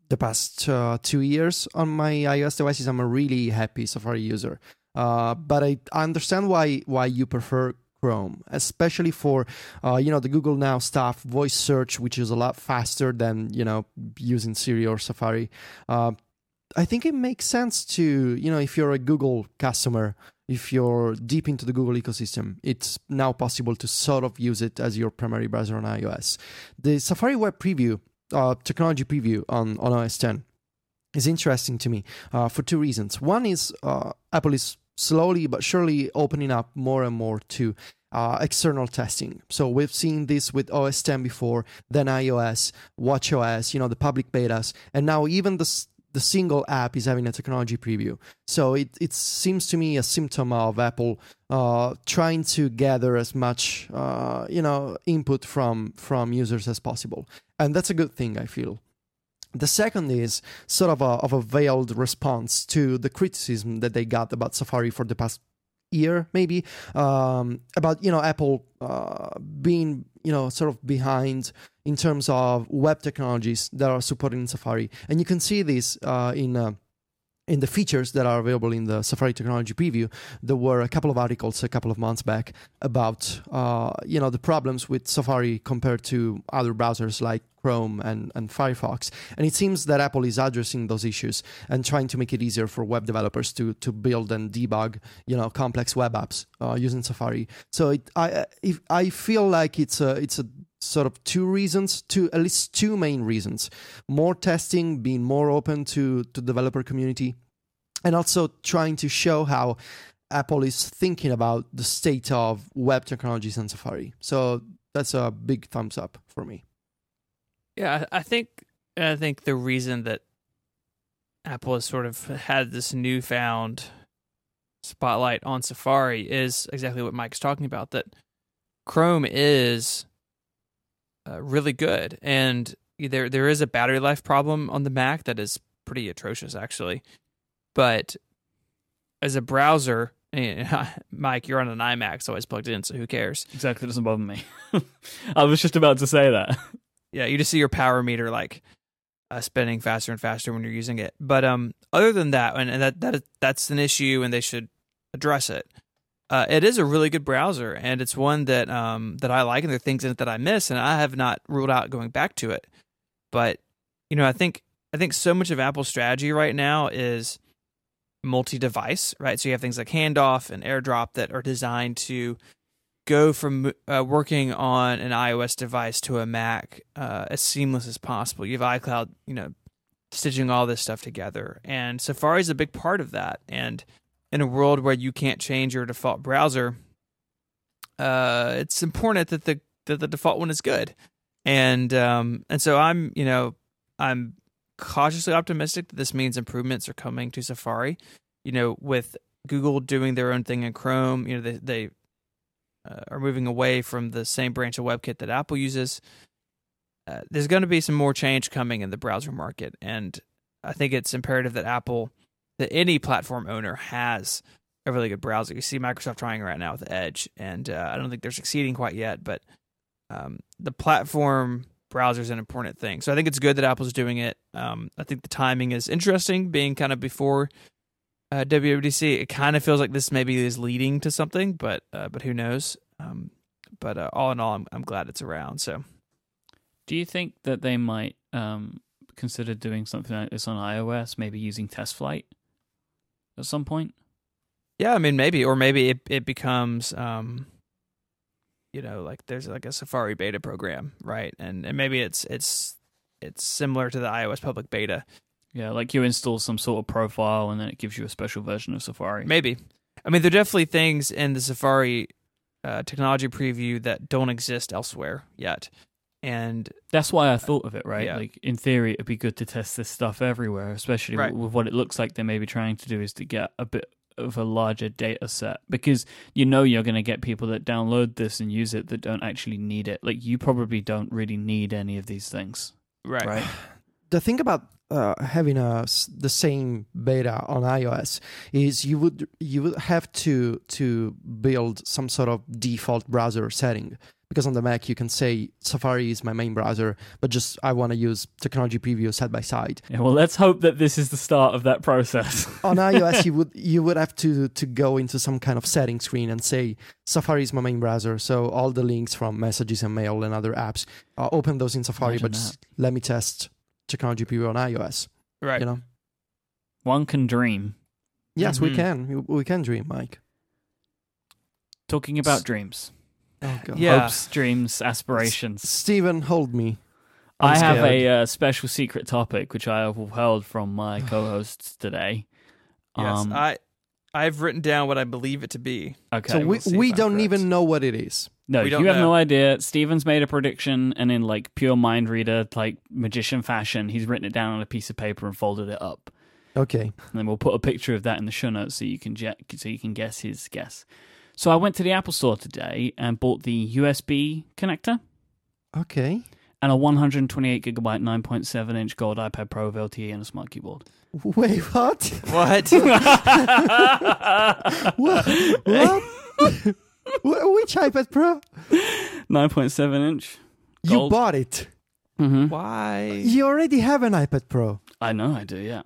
the past uh, two years on my iOS devices. I'm a really happy Safari user, uh, but I, I understand why why you prefer Chrome, especially for uh, you know the Google Now stuff, voice search, which is a lot faster than you know using Siri or Safari. Uh, I think it makes sense to you know if you're a Google customer, if you're deep into the Google ecosystem, it's now possible to sort of use it as your primary browser on iOS. The Safari Web Preview, uh, technology preview on on OS 10 is interesting to me uh, for two reasons. One is uh, Apple is slowly but surely opening up more and more to uh, external testing. So we've seen this with OS 10 before, then iOS, WatchOS, you know, the public betas, and now even the the single app is having a technology preview. So it, it seems to me a symptom of Apple uh, trying to gather as much uh, you know input from from users as possible, and that's a good thing. I feel. The second is sort of a, of a veiled response to the criticism that they got about Safari for the past year, maybe um, about you know Apple uh, being you know sort of behind in terms of web technologies that are supported in Safari, and you can see this uh, in. In the features that are available in the Safari Technology Preview, there were a couple of articles a couple of months back about uh, you know the problems with Safari compared to other browsers like Chrome and, and Firefox. And it seems that Apple is addressing those issues and trying to make it easier for web developers to to build and debug you know complex web apps uh, using Safari. So it, I if, I feel like it's a it's a sort of two reasons, two at least two main reasons: more testing, being more open to to developer community, and also trying to show how Apple is thinking about the state of web technologies and Safari. So that's a big thumbs up for me. Yeah, I think I think the reason that Apple has sort of had this newfound spotlight on Safari is exactly what Myke's talking about. That Chrome is uh, really good, and there there is a battery life problem on the Mac that is pretty atrocious, actually. But as a browser, <laughs> Myke, you're on an iMac, so it's plugged in, so who cares? Exactly, it doesn't bother me. <laughs> I was just about to say that. Yeah, you just see your power meter like uh, spinning faster and faster when you're using it. But um, other than that, and, and that that that's an issue, and they should address it. Uh, it is a really good browser, and it's one that um that I like, and there are things in it that I miss, and I have not ruled out going back to it. But you know, I think I think so much of Apple's strategy right now is multi-device, right? So you have things like handoff and AirDrop that are designed to go from uh, working on an iOS device to a Mac uh, as seamless as possible. You have iCloud, you know, stitching all this stuff together, and Safari is a big part of that. And in a world where you can't change your default browser, uh, it's important that the that the default one is good. And um, and so I'm, you know, I'm cautiously optimistic that this means improvements are coming to Safari. You know, with Google doing their own thing in Chrome, you know, they they uh, are moving away from the same branch of WebKit that Apple uses. Uh, there's going to be some more change coming in the browser market, and I think it's imperative that Apple, that any platform owner, has a really good browser. You see Microsoft trying right now with Edge, and uh, I don't think they're succeeding quite yet, but um, the platform browser is an important thing. So I think it's good that Apple's doing it. Um, I think the timing is interesting, being kind of before uh, WWDC. It kind of feels like this maybe is leading to something, but uh, but who knows? Um, but uh, all in all, I'm I'm glad it's around. So Do you think that they might um, consider doing something like this on iOS, maybe using Test Flight at some point? yeah, I mean maybe, or maybe it it becomes um, you know, like there's like a Safari beta program, right? And and maybe it's it's it's similar to the iOS public beta. Yeah, like you install some sort of profile and then it gives you a special version of Safari. Maybe. I mean, there are definitely things in the Safari uh, technology preview that don't exist elsewhere yet. And That's why I thought of it, right? Yeah. Like in theory, it'd be good to test this stuff everywhere, especially Right. with what it looks like they may be trying to do is to get a bit of a larger data set because you know you're going to get people that download this and use it that don't actually need it. Like you probably don't really need any of these things, right, right? <sighs> the thing about uh, having a s- the same beta on iOS is you would you would have to to build some sort of default browser setting because on the Mac you can say Safari is my main browser, but just I want to use Technology Preview side by side. Yeah, well, let's hope that this is the start of that process. <laughs> On iOS you would <laughs> you would have to to go into some kind of setting screen and say Safari is my main browser, so all the links from messages and mail and other apps, uh, open those in Safari, Imagine but just let me test Technology Preview on iOS. right. You know. One can dream. Yes, we Mhm. can. We- We can dream, Myke. Talking about dreams, Oh God. Yeah. hopes, dreams, aspirations. Stephen, hold me. I I'm have scared. a uh, special secret topic which I have withheld from my <sighs> co-hosts today. Yes, Um, I I've written down what I believe it to be. Okay. so we, we'll we don't correct. even know what it is. no, we you don't have know. no idea. Stephen's made a prediction, and in like pure mind reader, like magician fashion, he's written it down on a piece of paper and folded it up. Okay. And then we'll put a picture of that in the show notes so you can je- so you can guess his guess. So I went to the Apple Store today and bought the USB connector Okay. and a 128 gigabyte 9.7 inch gold iPad Pro with LTE and a smart keyboard. Wait, what? What? <laughs> what? what? Wh- Which iPad Pro? 9.7 inch. You bought it. Mm-hmm. Why? You already have an iPad Pro. I know I do. Yeah.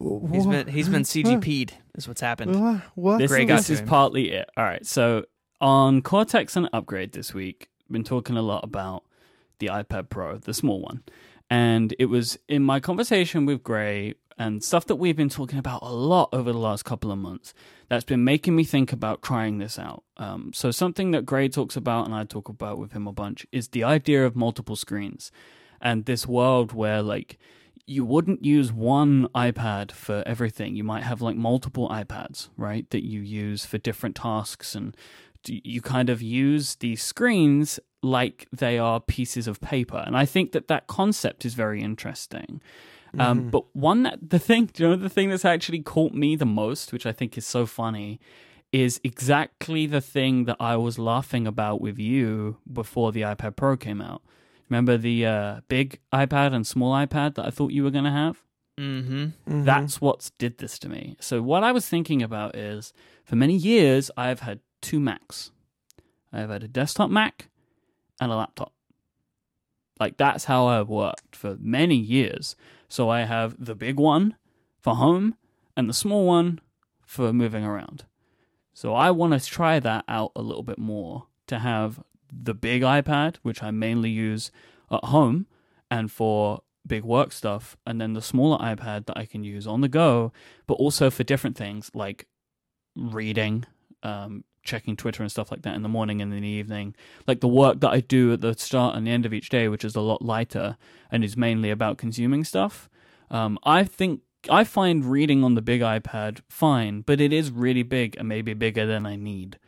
He's been he's been CGP'd. Is what's happened. What? what? This, Grey got this to is him. partly it. All right. So on Cortex and Upgrade this week, been talking a lot about the iPad Pro, the small one. And it was in my conversation with Grey and stuff that we've been talking about a lot over the last couple of months that's been making me think about trying this out. Um, so, something that Grey talks about and I talk about with him a bunch is the idea of multiple screens and this world where, like, you wouldn't use one iPad for everything. You might have like multiple iPads, right? That you use for different tasks and you kind of use these screens like they are pieces of paper. And I think that that concept is very interesting. Um, but one that the thing, you know, the thing that's actually caught me the most, which I think is so funny, is exactly the thing that I was laughing about with you before the iPad Pro came out. Remember the uh, big iPad and small iPad that I thought you were going to have? Mm-hmm. Mhm. That's what's did this to me. So what I was thinking about is for many years I've had two Macs. I've had a desktop Mac and a laptop. Like that's how I've worked for many years. So I have the big one for home and the small one for moving around. So I want to try that out a little bit more to have the big iPad, which I mainly use at home and for big work stuff, and then the smaller iPad that I can use on the go, but also for different things like reading, um, checking Twitter and stuff like that in the morning and in the evening. Like the work that I do at the start and the end of each day, which is a lot lighter and is mainly about consuming stuff. Um, I think I find reading on the big iPad fine, but it is really big and maybe bigger than I need.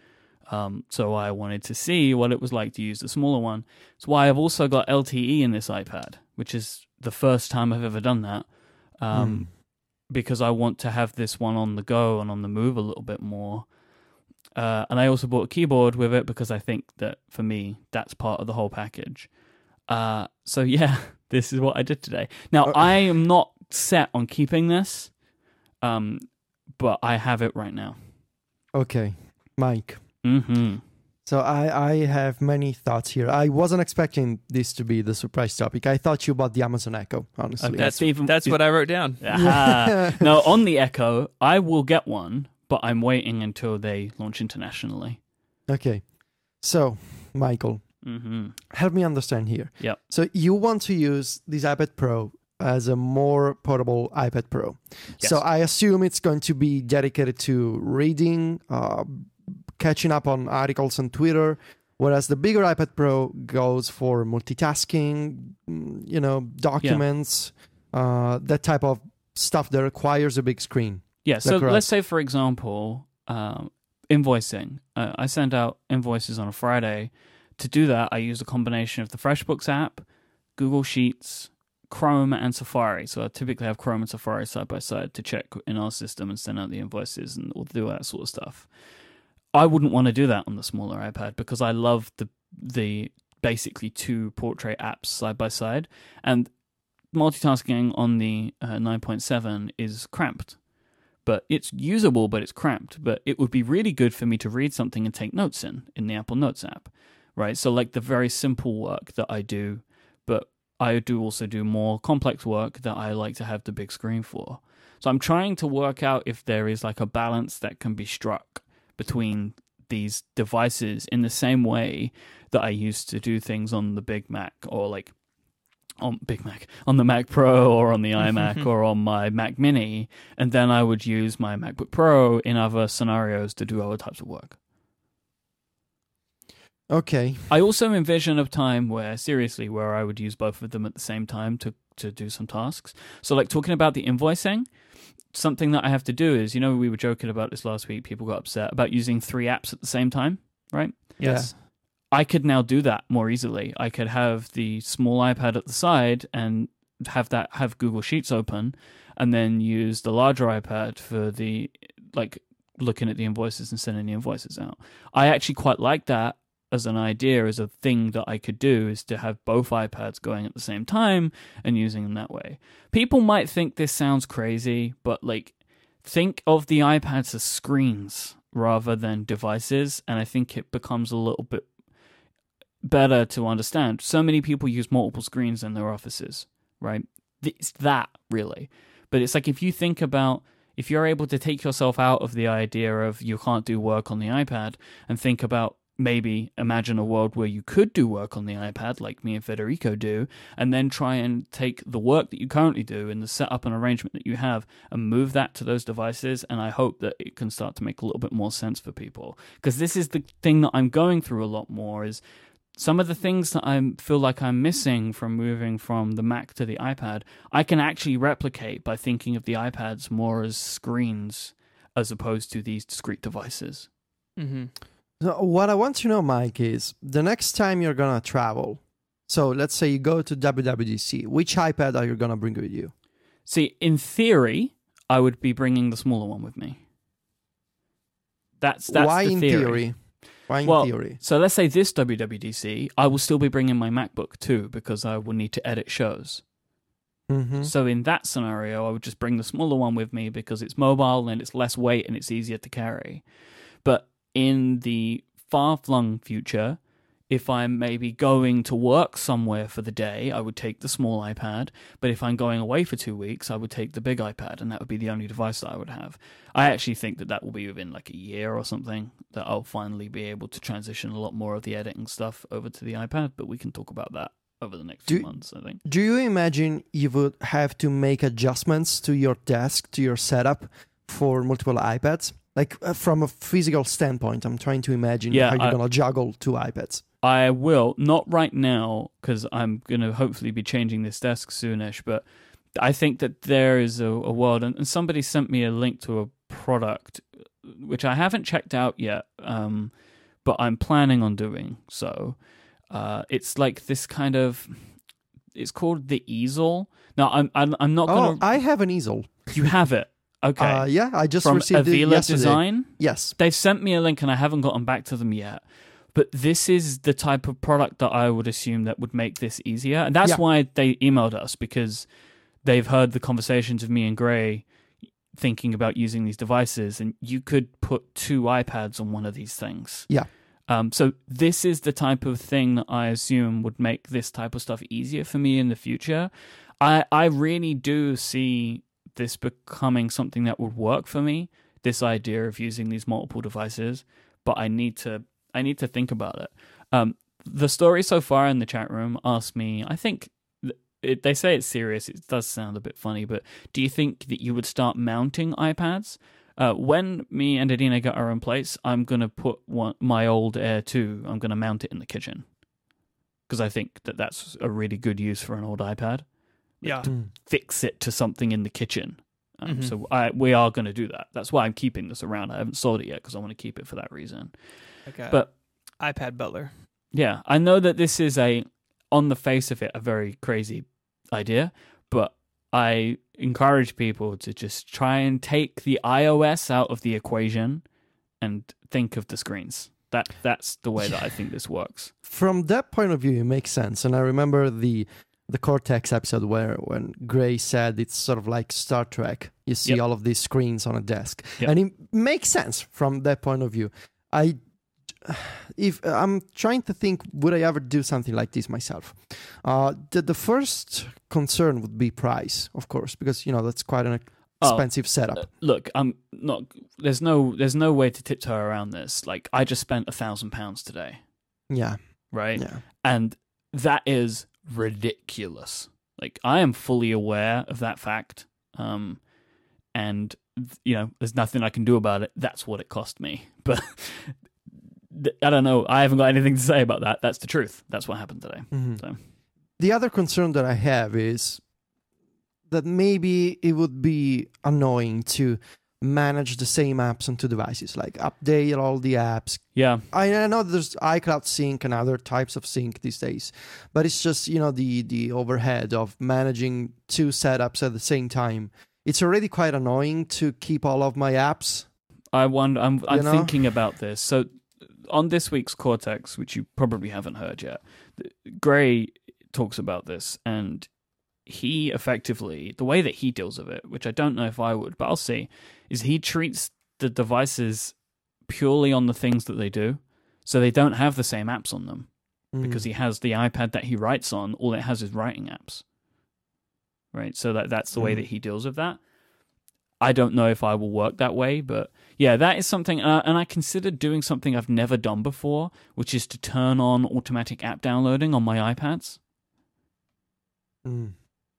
Um, so I wanted to see what it was like to use the smaller one. That's why I've also got LTE in this iPad, which is the first time I've ever done that. Um, Because I want to have this one on the go and on the move a little bit more. Uh, and I also bought a keyboard with it because I think that for me, that's part of the whole package. Uh, so <laughs> yeah, this is what I did today. Now Uh, I am not set on keeping this, um, but I have it right now. Okay, Myke. Hmm So I, I have many thoughts here. I wasn't expecting this to be the surprise topic. I thought you bought the Amazon Echo, honestly. Okay. That's Stephen- that's what I wrote down. <laughs> Aha. <laughs> no, on the Echo, I will get one, but I'm waiting until they launch internationally. Okay. So, Michael, hmm help me understand here. Yep. So you want to use this iPad Pro as a more portable iPad Pro. Yes. So I assume it's going to be dedicated to reading, uh, catching up on articles on Twitter, whereas the bigger iPad Pro goes for multitasking, mm, you know, documents, uh, that type of stuff that requires a big screen. Yeah, so correct? let's say, for example, um, invoicing. Uh, I send out invoices on a Friday. To do that, I use a combination of the FreshBooks app, Google Sheets, Chrome, and Safari. So I typically have Chrome and Safari side by side to check in our system and send out the invoices and all do that sort of stuff. I wouldn't want to do that on the smaller iPad because I love the the basically two portrait apps side by side, and multitasking on the uh, 9.7 is cramped but it's usable, but it's cramped. But it would be really good for me to read something and take notes in in the Apple Notes app, right? So like the very simple work that I do, but I do also do more complex work that I like to have the big screen for. So I'm trying to work out if there is like a balance that can be struck between these devices in the same way that I used to do things on the Big Mac or like on Big Mac, on the Mac Pro or on the <laughs> iMac or on my Mac Mini, and then I would use my MacBook Pro in other scenarios to do other types of work. Okay. I also envision a time where, seriously, where I would use both of them at the same time to to do some tasks. So, like talking about the invoicing, something that I have to do is, you know, we were joking about this last week. People got upset about using three apps at the same time, right? Yes. I could now do that more easily. I could have the small iPad at the side and have that have Google Sheets open, and then use the larger iPad for the like looking at the invoices and sending the invoices out. I actually quite like that as an idea, as a thing that I could do, is to have both iPads going at the same time and using them that way. People might think this sounds crazy, but like think of the iPads as screens rather than devices, and I think it becomes a little bit better to understand. So many people use multiple screens in their offices, right? It's that really. But it's like if you think about if you're able to take yourself out of the idea of you can't do work on the iPad and think about maybe imagine a world where you could do work on the iPad like me and Federico do, and then try and take the work that you currently do and the setup and arrangement that you have and move that to those devices. And I hope that it can start to make a little bit more sense for people. Because this is the thing that I'm going through a lot more is some of the things that I feel like I'm missing from moving from the Mac to the iPad, I can actually replicate by thinking of the iPads more as screens as opposed to these discrete devices. Mm-hmm. So what I want to know, Myke, is the next time you're gonna travel. So let's say you go to WWDC. Which iPad are you gonna bring with you? See, in theory, I would be bringing the smaller one with me. That's that's Why the in theory? Why in Well, theory? So let's say this WWDC, I will still be bringing my MacBook too because I will need to edit shows. Mm-hmm. So in that scenario, I would just bring the smaller one with me because it's mobile and it's less weight and it's easier to carry. In the far flung future, if I'm maybe going to work somewhere for the day, I would take the small iPad. But if I'm going away for two weeks, I would take the big iPad, and that would be the only device that I would have. I actually think that that will be within like a year or something that I'll finally be able to transition a lot more of the editing stuff over to the iPad. But we can talk about that over the next few months, I think. Do you imagine you would have to make adjustments to your desk, to your setup for multiple iPads? Like uh, from a physical standpoint, I'm trying to imagine Yeah, how you're I- gonna juggle two iPads. I will not right now because I'm going to hopefully be changing this desk soonish. But I think that there is a, a world, and, and somebody sent me a link to a product which I haven't checked out yet, um, but I'm planning on doing so. Uh, it's like this kind of. It's called the easel. Now I'm I'm, I'm not Oh, gonna. I have an easel. you have it, okay? Uh, yeah, I just From received it Avila yesterday. Design. Yes. They've sent me a link and I haven't gotten back to them yet. But this is the type of product that I would assume that would make this easier. And that's Yeah. why they emailed us because they've heard the conversations of me and Grey thinking about using these devices and you could put two iPads on one of these things. Yeah. Um, so this is the type of thing that I assume would make this type of stuff easier for me in the future. I I really do see this becoming something that would work for me. This idea of using these multiple devices, but I need to I need to think about it. Um, the story so far in the chat room asked me. I think it, they say it's serious. It does sound a bit funny, but do you think that you would start mounting iPads? Uh, when me and Adina get our own place, I'm gonna put one, my old Air 2. I'm gonna mount it in the kitchen because I think that that's a really good use for an old iPad. Yeah. Fix it to something in the kitchen. Um, Mhm. So I, we are going to do that. That's why I'm keeping this around. I haven't sold it yet because I want to keep it for that reason. Okay. But iPad Butler. yeah, I know that this is a, on the face of it, a very crazy idea, but I encourage people to just try and take the iOS out of the equation and think of the screens. That that's the way that I think this works. From that point of view, it makes sense. And I remember the the Cortex episode where when Grey said it's sort of like Star Trek. You see Yep. all of these screens on a desk, Yep. and it makes sense from that point of view. I <sighs> if I'm trying to think, would I ever do something like this myself? Uh, the the first concern would be price, of course, because you know that's quite an Oh, expensive setup. Uh, look, I'm not. There's no. There's no way to tiptoe around this. Like I just spent a thousand pounds today, yeah, right? yeah. and that is ridiculous. Like I am fully aware of that fact, um, and you know, there's nothing I can do about it. That's what it cost me. <laughs> But I don't know. I haven't got anything to say about that. That's the truth. That's what happened today. Mhm. So. The other concern that I have is that maybe it would be annoying to manage the same apps on two devices, like update all the apps. Yeah, I, I know there's iCloud sync and other types of sync these days, but it's just you know the the overhead of managing two setups at the same time. It's already quite annoying to keep all of my apps. I wonder. I'm, I'm You know? thinking about this. So, on this week's Cortex, which you probably haven't heard yet, Grey talks about this, and he effectively the way that he deals with it, which I don't know if I would, but I'll see, is he treats the devices purely on the things that they do, so they don't have the same apps on them Mm. because he has the iPad that he writes on. All it has is writing apps, right? So that that's the way Mm. that he deals with that. I don't know if I will work that way, but yeah, that is something. Uh, and I considered doing something I've never done before, which is to turn on automatic app downloading on my iPads. Mm.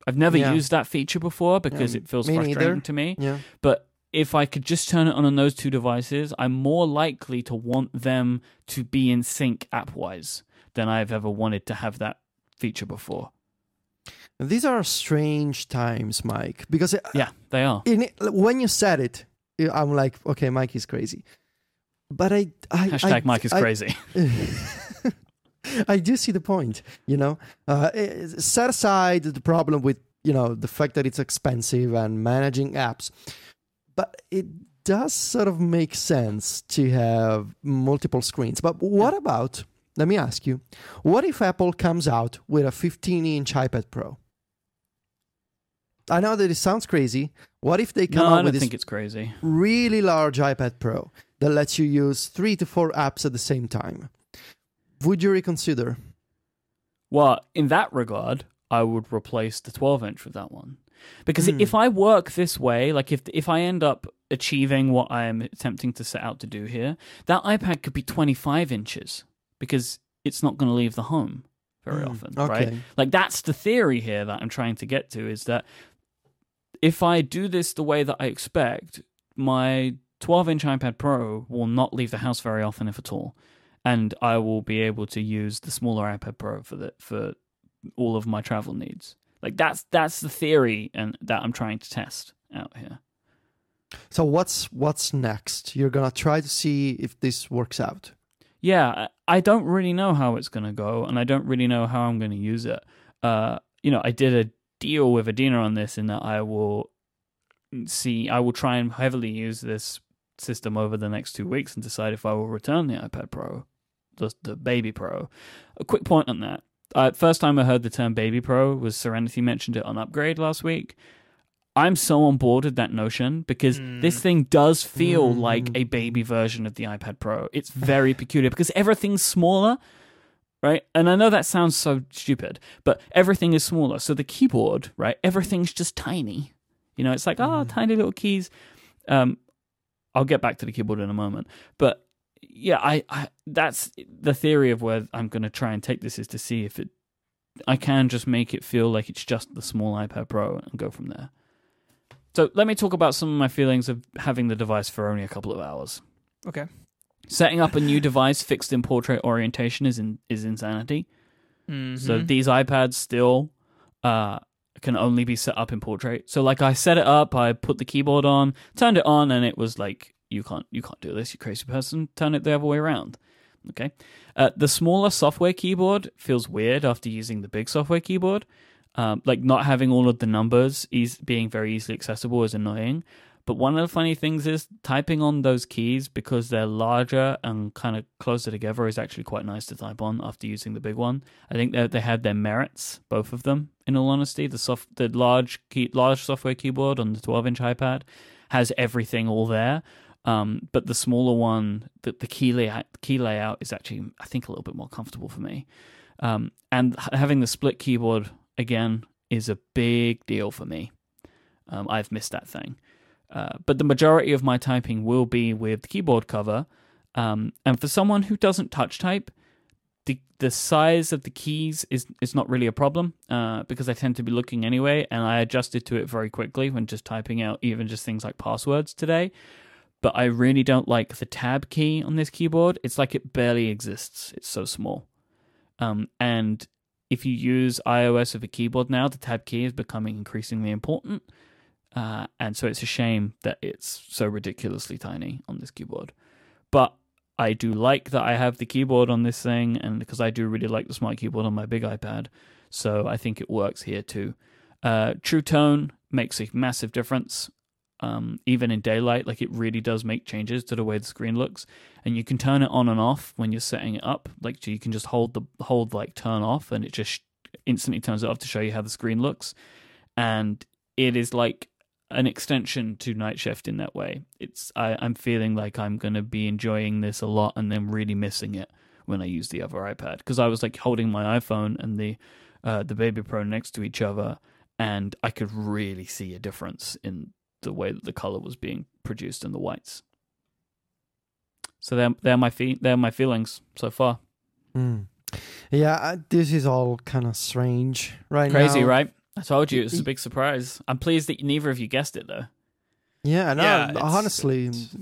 I've never Yeah. used that feature before because Yeah, it feels frustrating neither. to me. yeah. But if I could just turn it on on those two devices, I'm more likely to want them to be in sync app wise than I've ever wanted to have that feature before. These are strange times, Myke, because it, Yeah, they are. in it, when you said it, I'm like, okay, Myke is crazy. But I, I Hashtag I, Myke is I- <laughs> crazy. I do see the point. You know, uh, eh, set aside the problem with you know the fact that it's expensive and managing apps, but it does sort of make sense to have multiple screens. But what about? Let me ask you: What if Apple comes out with a 15-inch iPad Pro? I know that it sounds crazy. What if they come no, out with this think it's crazy. really large iPad Pro that lets you use three to four apps at the same time. Would you reconsider? Well, in that regard, I would replace the 12 inch with that one. Because Hmm. if I work this way, like if if I end up achieving what I am attempting to set out to do here, that iPad could be 25 inches because it's not going to leave the home very Hmm, often, okay. right? Like that's the theory here that I'm trying to get to is that if I do this the way that I expect, my 12 inch iPad Pro will not leave the house very often, if at all. And I will be able to use the smaller iPad Pro for the for all of my travel needs. Like that's that's the theory and that I'm trying to test out here. So what's what's next? You're gonna try to see if this works out. Yeah, I don't really know how it's going to go, and I don't really know how I'm going to use it. Uh, you know, I did a deal with Adina on this in that I will see, I will try and heavily use this system over the next two weeks and decide if I will return the iPad Pro, the the Baby Pro. A quick point on that. Uh, first time I heard the term Baby Pro was Serenity mentioned it on Upgrade last week. I'm so on board with that notion because Mm. this thing does feel Mm. like a baby version of the iPad Pro. It's very peculiar because everything's smaller, right? And I know that sounds so stupid, but everything is smaller. So the keyboard, right? Everything's just tiny. You know, it's like, oh, Mm. tiny little keys. Um, I'll get back to the keyboard in a moment. But yeah, I, I that's the theory of where I'm going to try and take this is to see if it I can just make it feel like it's just the small iPad Pro and go from there. So let me talk about some of my feelings of having the device for only a couple of hours. Okay. Setting up a new <laughs> device fixed in portrait orientation is in, is insanity. So Mhm. these iPads still uh, can only be set up in portrait. So like I set it up, I put the keyboard on, turned it on, and it was like you can't you can't do this, you crazy person. Turn it the other way around. Okay. Uh, the smaller software keyboard feels weird after using the big software keyboard. Um, like not having all of the numbers is being very easily accessible is annoying. But one of the funny things is typing on those keys because they're larger and kind of closer together is actually quite nice to type on after using the big one. I think that they had their merits, both of them. In all honesty, the soft, the large key, large software keyboard on the 12 inch iPad has everything all there. Um, but the smaller one, the, the key layout, key layout is actually, I think, a little bit more comfortable for me. Um, and having the split keyboard again is a big deal for me. Um, I've missed that thing. Uh, but the majority of my typing will be with the keyboard cover. Um, and for someone who doesn't touch type, the the size of the keys is is not really a problem uh, because I tend to be looking anyway, and I adjusted to it very quickly when just typing out even just things like passwords today. But I really don't like the tab key on this keyboard. It's like it barely exists. It's so small, um, and if you use iOS with a keyboard now, the tab key is becoming increasingly important. Uh, and so it's a shame that it's so ridiculously tiny on this keyboard. But I do like that I have the keyboard on this thing, and because I do really like the smart keyboard on my big iPad, so I think it works here too. Uh, True Tone makes a massive difference, um, even in daylight. Like it really does make changes to the way the screen looks, and you can turn it on and off when you're setting it up. Like you can just hold the hold like turn off, and it just instantly turns it off to show you how the screen looks, and it is like an extension to night shift in that way. It's I, I'm feeling like I'm gonna be enjoying this a lot, and then really missing it when I use the other iPad because I was like holding my iPhone and the uh, the Baby Pro next to each other, and I could really see a difference in the way that the color was being produced in the whites. So they're they're my fe- they're my feelings so far. Mm. Yeah, I, this is all kind of strange right Crazy, now. right? I told you it's a big surprise. I'm pleased that neither of you guessed it though. Yeah, no, Yeah, honestly, it's-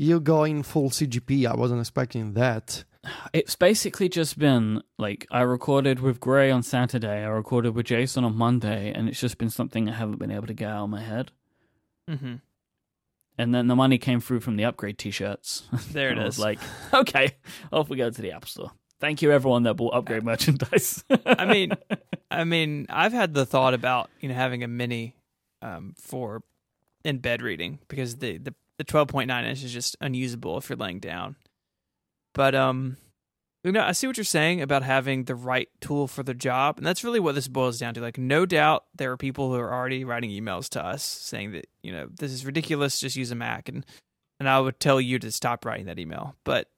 you going full CGP. I wasn't expecting that. It's basically just been like I recorded with Grey on Saturday, I recorded with Jason on Monday, and it's just been something I haven't been able to get out of my head. Mm-hmm. And then the money came through from the upgrade T-shirts. There <laughs> it And I was like, okay, off we go to the App Store. Thank you, everyone that bought upgrade merchandise. I mean, <laughs> I mean, I've had the thought about you know having a mini um, for in bed reading because the the the twelve point nine inch is just unusable if you're laying down. But um, you know, I see what you're saying about having the right tool for the job, and that's really what this boils down to. Like, no doubt there are people who are already writing emails to us saying that you know this is ridiculous. Just use a Mac, and and I would tell you to stop writing that email, but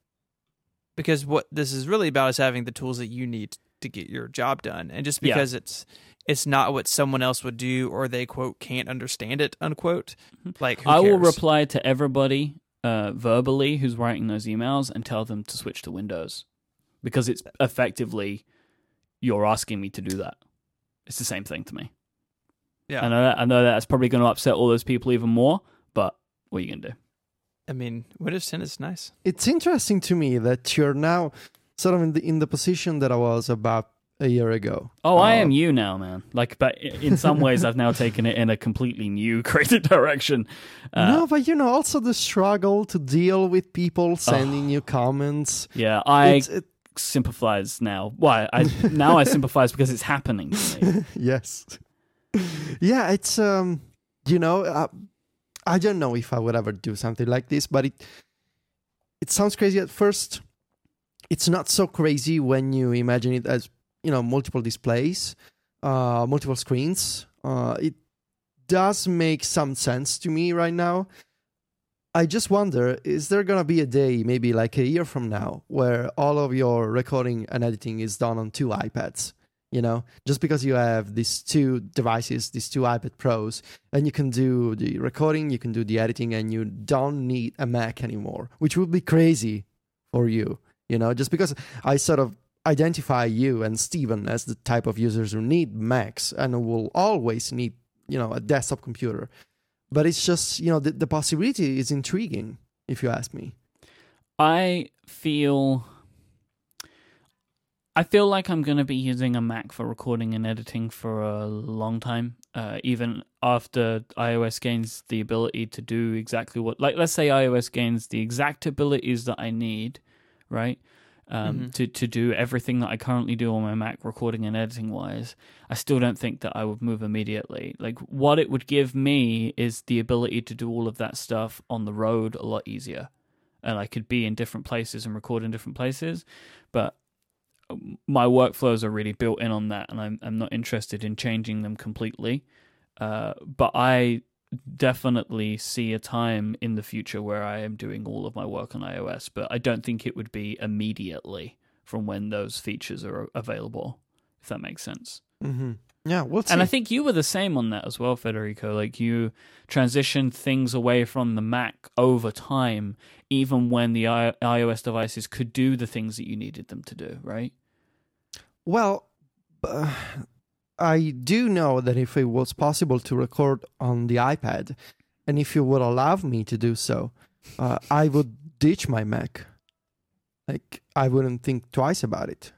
because what this is really about is having the tools that you need to get your job done and just Yeah. because it's it's not what someone else would do or they quote can't understand it unquote like who I will reply to everybody uh, verbally who's writing those emails and tell them to switch to Windows because it's effectively you're asking me to do that. It's the same thing to me. yeah I know that, I know that's probably going to upset all those people even more, but what are you going to do? i mean windows 10 is nice It's interesting to me that you're now sort of in the in the position that I was about a year ago. Oh, I Uh, am you now, man. Like, but in some ways, I've now taken it in a completely new <laughs> creative direction. Uh, no, but you know, also the struggle to deal with people sending you comments. Yeah, I It's, it, sympathize now. Why? I now I sympathize because it's happening <laughs> yes, yeah, it's um, you know, uh, I don't know if I would ever do something like this, but it it sounds crazy at first. It's not so crazy when you imagine it as you know multiple displays, uh, multiple screens. Uh, it does make some sense to me right now. I just wonder, is there gonna be a day, maybe like a year from now, where all of your recording and editing is done on two iPads? You know, just because you have these two devices, these two iPad Pros, and you can do the recording, you can do the editing, and you don't need a Mac anymore, which would be crazy for you. You know, just because I sort of identify you and Stephen as the type of users who need Macs and will always need, you know, a desktop computer. But it's just, you know, the, the possibility is intriguing, if you ask me. I feel. I feel like I'm going to be using a Mac for recording and editing for a long time. Uh, even after iOS gains the ability to do exactly what, like, let's say iOS gains the exact abilities that I need, right? Um, Mhm. to to do everything that I currently do on my Mac, recording and editing wise. I still don't think that I would move immediately. Like, what it would give me is the ability to do all of that stuff on the road a lot easier and I could be in different places and record in different places. But um, my workflows are really built in on that, and I'm I'm not interested in changing them completely. Uh, but I definitely see a time in the future where I am doing all of my work on iOS, but I don't think it would be immediately from when those features are available. If that makes sense. Mm-hmm. Yeah, we'll see. And I think you were the same on that as well, Federico. Like you transitioned things away from the Mac over time, even when the I- iOS devices could do the things that you needed them to do, right? Well, uh, I do know that if it was possible to record on the iPad, and if you would allow me to do so, uh, I would ditch my Mac. Like I wouldn't think twice about it.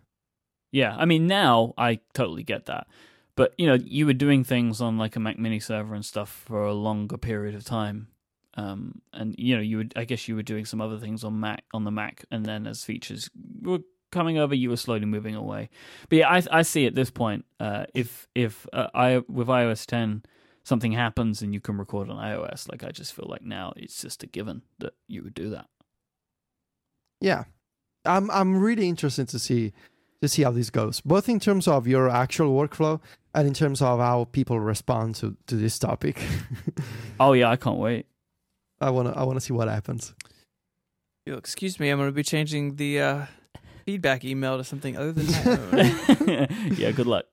Yeah, I mean now I totally get that. But you know, you were doing things on like a Mac Mini server and stuff for a longer period of time. Um, and you know, you would I guess you were doing some other things on Mac on the Mac, and then as features were coming over, you were slowly moving away. But yeah, I I see at this point, uh, if if uh, I with iOS 10 something happens and you can record on iOS, like I just feel like now it's just a given that you would do that. Yeah, I'm I'm really interested to see to see how this goes, both in terms of your actual workflow and in terms of how people respond to, to this topic. <laughs> oh yeah, I can't wait. I wanna I wanna see what happens. You'll excuse me, I'm gonna be changing the uh, feedback email to something other than that. <laughs> yeah, good luck.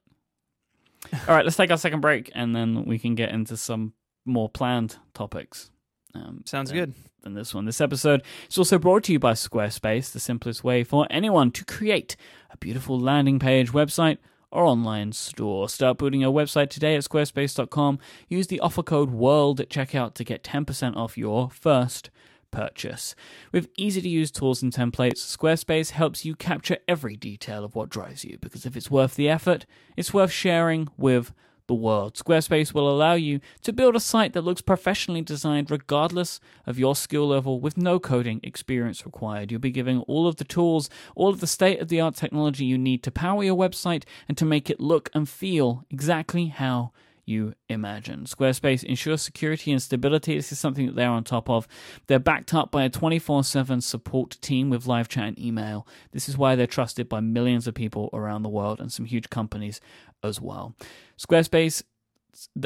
All right, let's take our second break and then we can get into some more planned topics. Um, Sounds good. Than this one. This episode is also brought to you by Squarespace, the simplest way for anyone to create a beautiful landing page, website, or online store. Start building your website today at squarespace.com. Use the offer code WORLD at checkout to get 10% off your first purchase. With easy to use tools and templates, Squarespace helps you capture every detail of what drives you because if it's worth the effort, it's worth sharing with the world. Squarespace will allow you to build a site that looks professionally designed regardless of your skill level with no coding experience required. You'll be given all of the tools, all of the state of the art technology you need to power your website and to make it look and feel exactly how you imagine. Squarespace ensures security and stability. This is something that they're on top of. They're backed up by a 24 7 support team with live chat and email. This is why they're trusted by millions of people around the world and some huge companies as well. Squarespace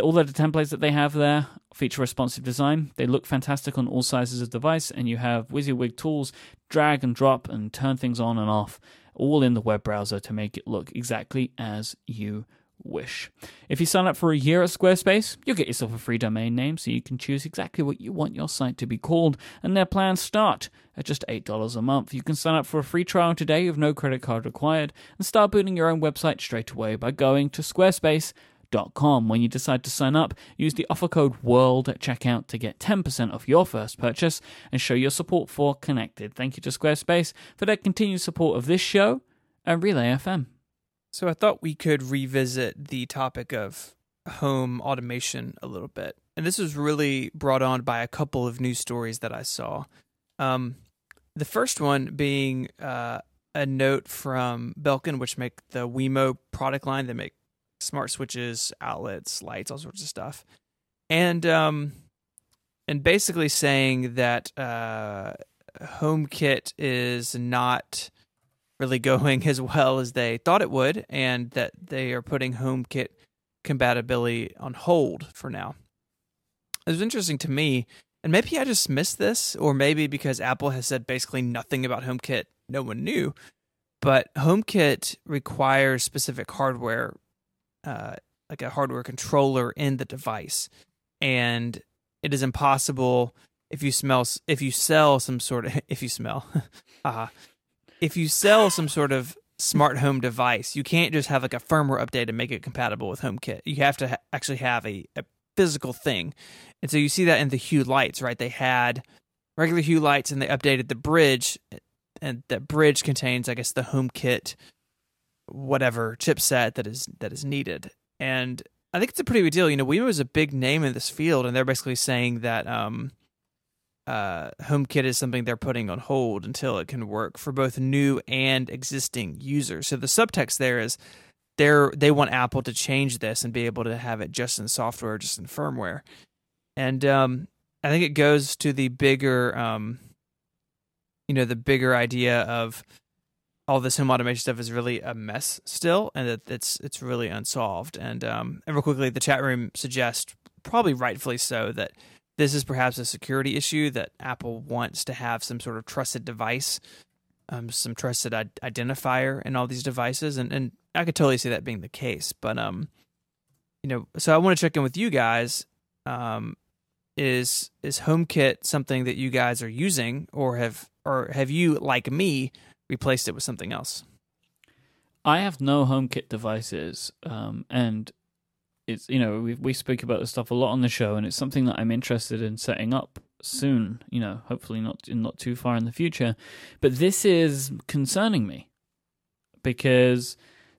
all the templates that they have there feature responsive design. They look fantastic on all sizes of device, and you have WYSIWYG tools, drag and drop and turn things on and off, all in the web browser to make it look exactly as you wish. If you sign up for a year at Squarespace, you'll get yourself a free domain name so you can choose exactly what you want your site to be called, and their plans start at just $8 a month. You can sign up for a free trial today with no credit card required and start building your own website straight away by going to squarespace.com. When you decide to sign up, use the offer code WORLD at checkout to get 10% off your first purchase and show your support for Connected. Thank you to Squarespace for their continued support of this show and Relay FM. So I thought we could revisit the topic of home automation a little bit. And this was really brought on by a couple of news stories that I saw. Um, the first one being uh, a note from Belkin, which make the WeMo product line. They make smart switches, outlets, lights, all sorts of stuff. And um, and basically saying that uh, HomeKit is not really <laughs> going as well as they thought it would, and that they are putting HomeKit compatibility on hold for now. It was interesting to me, and maybe I just missed this, or maybe because Apple has said basically nothing about HomeKit, no one knew. But HomeKit requires specific hardware, uh, like a hardware controller in the device, and it is impossible if you smell if you sell some sort of <laughs> if you smell, <laughs> uh, if you sell some sort of smart home device, you can't just have like a firmware update and make it compatible with HomeKit. You have to ha- actually have a, a physical thing. And so you see that in the Hue lights, right? They had regular Hue lights and they updated the bridge, and that bridge contains, I guess, the HomeKit whatever chipset that is that is needed. And I think it's a pretty big deal. You know, WeMo is a big name in this field, and they're basically saying that um, uh, HomeKit is something they're putting on hold until it can work for both new and existing users. So the subtext there is they're they want Apple to change this and be able to have it just in software, just in firmware. And um, I think it goes to the bigger, um, you know, the bigger idea of all this home automation stuff is really a mess still, and that it's it's really unsolved. And um, and real quickly, the chat room suggests, probably rightfully so, that this is perhaps a security issue that Apple wants to have some sort of trusted device, um, some trusted identifier in all these devices, and and I could totally see that being the case. But um, you know, so I want to check in with you guys. Um, is is HomeKit something that you guys are using, or have or have you, like me, replaced it with something else? I have no HomeKit devices, um, and it's you know we we speak about this stuff a lot on the show, and it's something that I'm interested in setting up soon. You know, hopefully not in not too far in the future. But this is concerning me because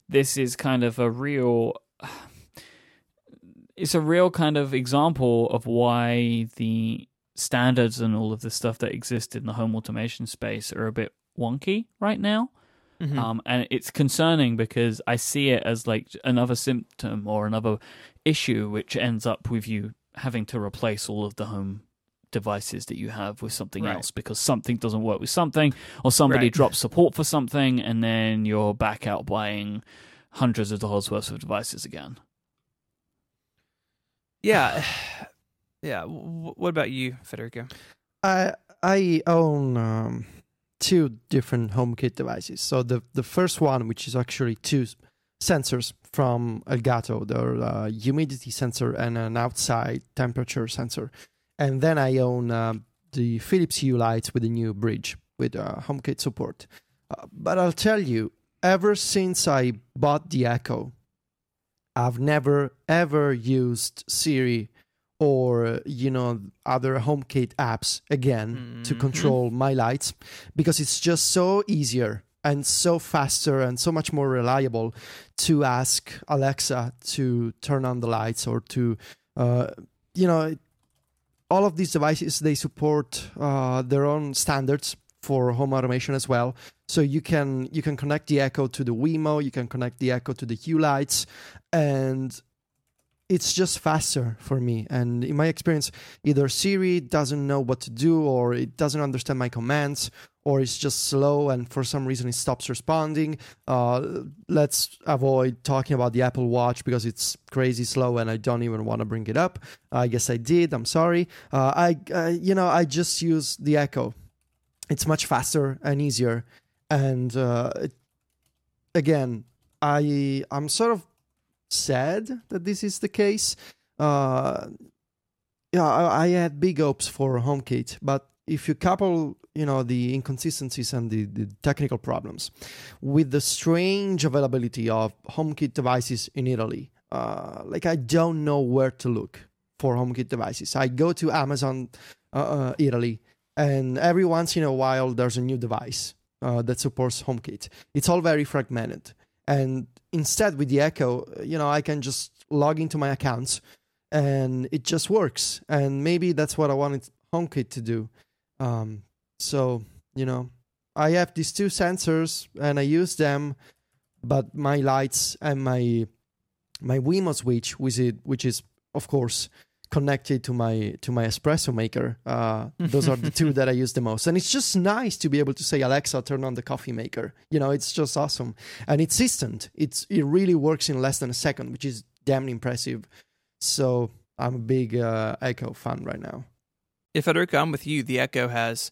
this is kind of a real <sighs> it's a real kind of example of why the standards and all of the stuff that exist in the home automation space are a bit wonky right now. Mhm. Um, and it's concerning because I see it as like another symptom or another issue, which ends up with you having to replace all of the home devices that you have with something Right. else because something doesn't work with something, or somebody Right. drops support for something, and then you're back out buying hundreds of dollars worth of devices again. yeah, <sighs> yeah. What about you, Federico? I I own um, two different HomeKit devices. So the the first one, which is actually two sensors from Elgato, they're a humidity sensor and an outside temperature sensor. And then I own um, the Philips Hue lights with a new bridge with uh, HomeKit support. Uh, but I'll tell you, ever since I bought the Echo, I've never ever used Siri or you know other HomeKit apps again to Mhm. control my lights because it's just so easier and so faster and so much more reliable to ask Alexa to turn on the lights or to uh, you know all of these devices they support uh, their own standards for home automation as well so you can you can connect the echo to the WeMo you can connect the echo to the hue lights and it's just faster for me. And in my experience either siri doesn't know what to do or it doesn't understand my commands or it's just slow and for some reason it stops responding. Uh, let's avoid talking about the apple watch because it's crazy slow and i don't even want to bring it up. I guess i did i'm sorry. Uh, i uh, you know i just use the echo. It's much faster and easier. And uh, again i i'm sort of sad that this is the case. Uh, yeah I, I had big hopes for HomeKit but if you couple you know the inconsistencies and the, the technical problems with the strange availability of HomeKit devices in Italy uh, like I don't know where to look for HomeKit devices. I go to Amazon uh, uh, Italy and every once in a while there's a new device uh, that supports HomeKit. It's all very fragmented, and instead with the Echo, you know, I can just log into my accounts, and it just works. And maybe that's what I wanted HomeKit to do. Um, so you know, I have these two sensors, and I use them, but my lights and my my WeMo switch, which is which is of course connected to my to my espresso maker. Uh, those are the two that I use the most, and it's just nice to be able to say Alexa, turn on the coffee maker. You know, it's just awesome, and it's instant. It's it really works in less than a second, which is damn impressive. So I'm a big uh, Echo fan right now. If Federico, I'm with you. The Echo has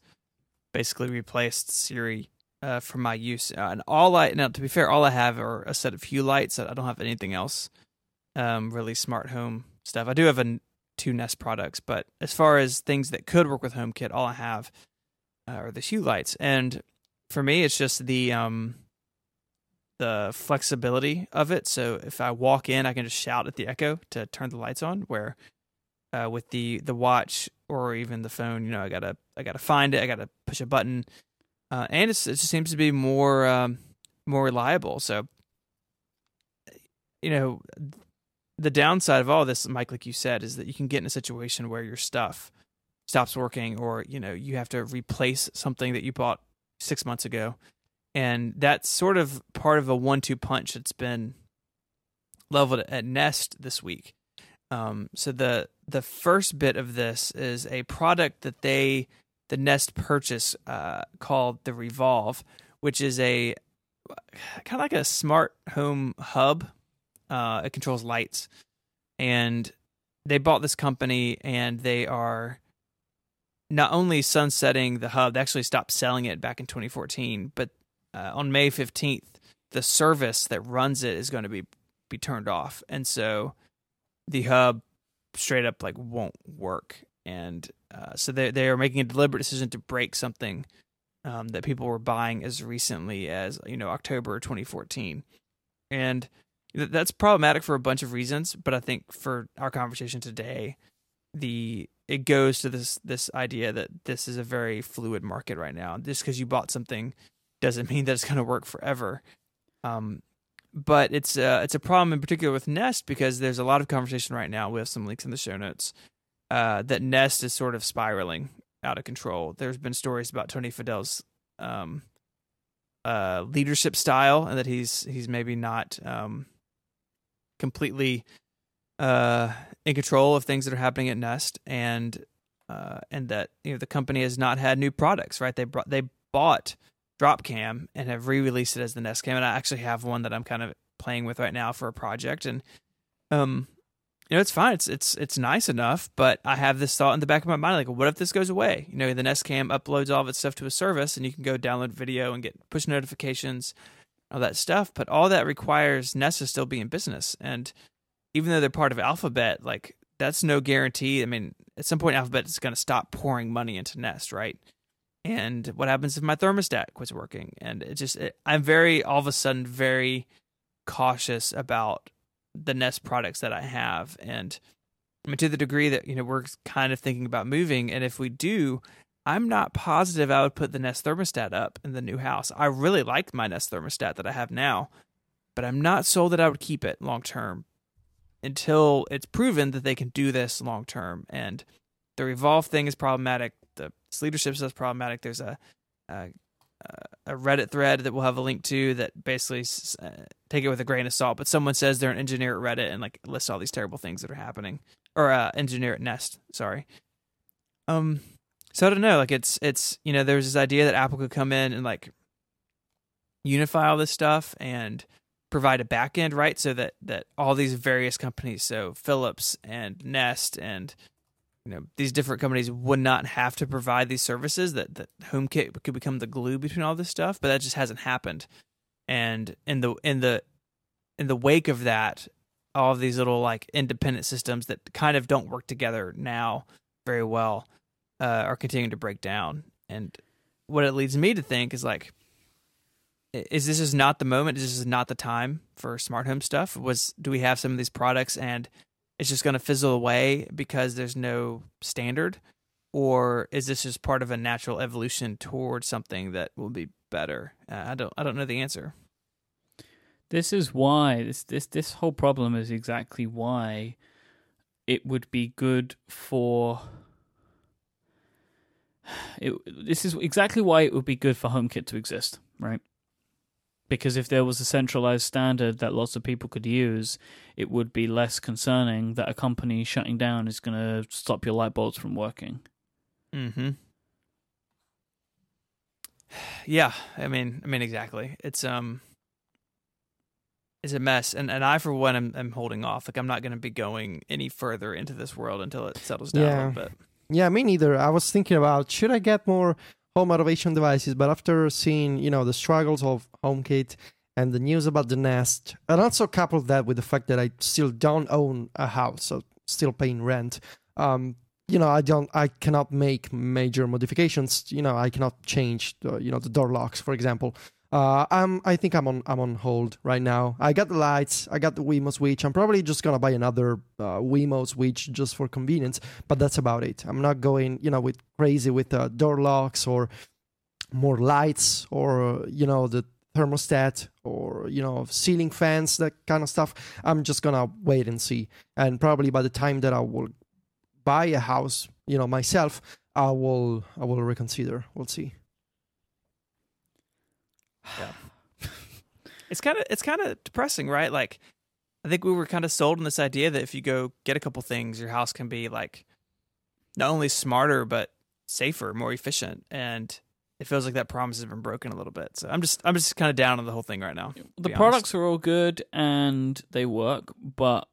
basically replaced Siri uh, for my use, and all I now to be fair, all I have are a set of Hue lights. I don't have anything else, um, really smart home stuff. I do have a, two Nest products, but as far as things that could work with HomeKit, all I have uh, are the Hue lights, and for me, it's just the um the flexibility of it. So if I walk in, I can just shout at the Echo to turn the lights on. Where uh, with the the watch or even the phone, you know, I gotta I gotta find it. I gotta push a button, uh, and it just seems to be more um, more reliable. So, you know, the downside of all this, Myke, like you said, is that you can get in a situation where your stuff stops working, or you know, you have to replace something that you bought six months ago, and that's sort of part of a one-two punch that's been leveled at Nest this week. Um, so the the first bit of this is a product that they the Nest purchase uh, called the Revolv, which is a kind of like a smart home hub. Uh, it controls lights, and they bought this company, and they are not only sunsetting the hub. They actually stopped selling it back in 2014, but uh, on May 15th, the service that runs it is going to be be turned off, and so the hub straight up like won't work. And uh, so they they are making a deliberate decision to break something um, that people were buying as recently as you know October 2014 and that's problematic for a bunch of reasons but I think for our conversation today the it goes to this this idea that this is a very fluid market right now just because you bought something doesn't <laughs> mean that it's going to work forever um, but it's uh, it's a problem in particular with Nest because there's a lot of conversation right now. We have some links in the show notes uh, that Nest is sort of spiraling out of control. There's been stories about Tony Fadell's um, uh, leadership style and that he's he's maybe not um, completely uh, in control of things that are happening at Nest, and uh, and that you know the company has not had new products. Right? They brought they bought Dropcam and have re-released it as the Nest Cam, and I actually have one that I'm kind of playing with right now for a project, and um, you know, it's fine. It's it's it's nice enough, but I have this thought in the back of my mind, like, what if this goes away? You know, the Nest Cam uploads all of its stuff to a service, and you can go download video and get push notifications, all that stuff. But all that requires Nest to still be in business, and even though they're part of Alphabet, like that's no guarantee. I mean, at some point, Alphabet is going to stop pouring money into Nest, right? And what happens if my thermostat quits working? And it just, it, I'm very, all of a sudden, very cautious about the Nest products that I have. And I mean, to the degree that, you know, we're kind of thinking about moving. And if we do, I'm not positive I would put the Nest thermostat up in the new house. I really like my Nest thermostat that I have now, but I'm not sold that I would keep it long term until it's proven that they can do this long term. And the Revolv thing is problematic. The leadership is problematic. There's a, a a Reddit thread that we'll have a link to that basically uh, take it with a grain of salt. But someone says they're an engineer at Reddit and like lists all these terrible things that are happening, or uh, engineer at Nest. Sorry. Um. So I don't know. Like it's it's you know there's this idea that Apple could come in and like unify all this stuff and provide a backend, right? So that that all these various companies, so Philips and Nest and you know these different companies would not have to provide these services that that HomeKit could become the glue between all this stuff, but that just hasn't happened. And in the in the in the wake of that, all of these little like independent systems that kind of don't work together now very well uh, are continuing to break down. And what it leads me to think is like is this is not the moment? Is this is not the time for smart home stuff? Was do we have some of these products and it's just going to fizzle away because there's no standard? Or is this just part of a natural evolution towards something that will be better? Uh, i don't i don't know the answer. This is why this this this whole problem is exactly why it would be good for it, this is exactly why it would be good for HomeKit to exist, right? because if there was a centralized standard that lots of people could use, it would be less concerning that a company shutting down is going to stop your light bulbs from working. Hmm. <sighs> Yeah, I mean, I mean, exactly. It's um, it's a mess, and and I for one am, am holding off. Like I'm not going to be going any further into this world until it settles down Yeah. a little bit. Yeah, me neither. I was thinking about should I get more home automation devices, but after seeing you know the struggles of HomeKit and the news about the Nest, and also coupled that with the fact that I still don't own a house, so still paying rent. Um, you know, I don't, I cannot make major modifications. You know, I cannot change the, you know, the door locks, for example. Uh, I'm, I think I'm on, I'm on hold right now. I got the lights, I got the WeMo switch. I'm probably just gonna buy another uh, WeMo switch just for convenience, but that's about it. I'm not going, you know, with crazy with uh, door locks or more lights or you know the thermostat or you know ceiling fans, that kind of stuff. I'm just gonna wait and see, and probably by the time that I will buy a house, you know, myself, I will, I will reconsider. We'll see. <sighs> It's kind of it's kind of depressing, right? Like I think we were kind of sold on this idea that if you go get a couple things, your house can be like not only smarter but safer, more efficient, and it feels like that promise has been broken a little bit. So I'm just I'm just kind of down on the whole thing right now. The products are all good and they work, but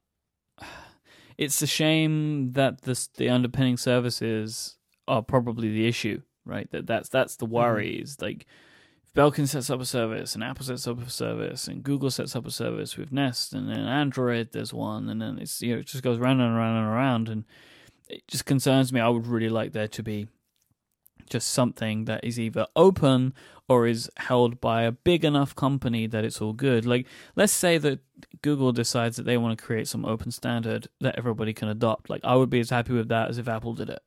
<sighs> it's a shame that the the underpinning services are probably the issue, right? That that's that's the mm-hmm. worry. Is like Belkin sets up a service and Apple sets up a service and Google sets up a service with Nest and then Android there's one and then it's you know it just goes round and around and around and it just concerns me. I would really like there to be just something that is either open or is held by a big enough company that it's all good. Like, let's say that Google decides that they want to create some open standard that everybody can adopt. Like, I would be as happy with that as if Apple did it.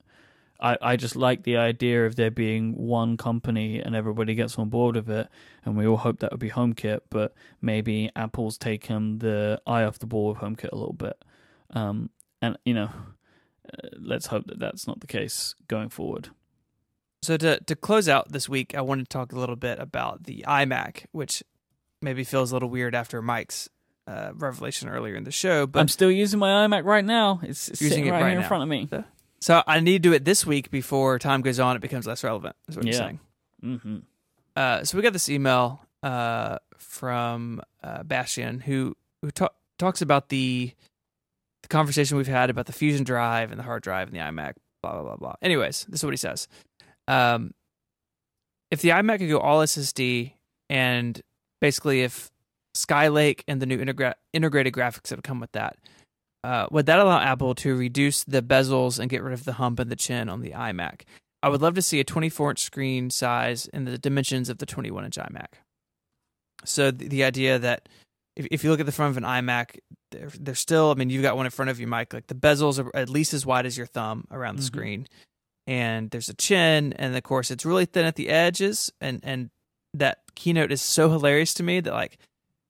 I, I just like the idea of there being one company and everybody gets on board with it, and we all hope that would be HomeKit. But maybe Apple's taken the eye off the ball with HomeKit a little bit, um, and you know, uh, let's hope that that's not the case going forward. So to to close out this week, I wanted to talk a little bit about the iMac, which maybe feels a little weird after Myke's uh, revelation earlier in the show. But I'm still using my iMac right now. It's, it's Using sitting it right, right here in front of me. so I need to do it this week before time goes on. It becomes less relevant. Is what you're Yeah. saying. hmm Uh, so we got this email uh, from uh, Bastian who who ta- talks about the the conversation we've had about the Fusion drive and the hard drive and the iMac. Blah blah blah blah. Anyways, this is what he says. Um, if the iMac could go all SSD and basically if Skylake and the new integra- integrated graphics that have come with that, uh, would that allow Apple to reduce the bezels and get rid of the hump and the chin on the iMac? I would love to see a 24 inch screen size in the dimensions of the 21 inch iMac. So the, the idea that if, if you look at the front of an iMac, they're, they're still, I mean, you've got one in front of you, Myke, like the bezels are at least as wide as your thumb around the Mhm. screen. And there's a chin, and of course, it's really thin at the edges. And, and that keynote is so hilarious to me that, like,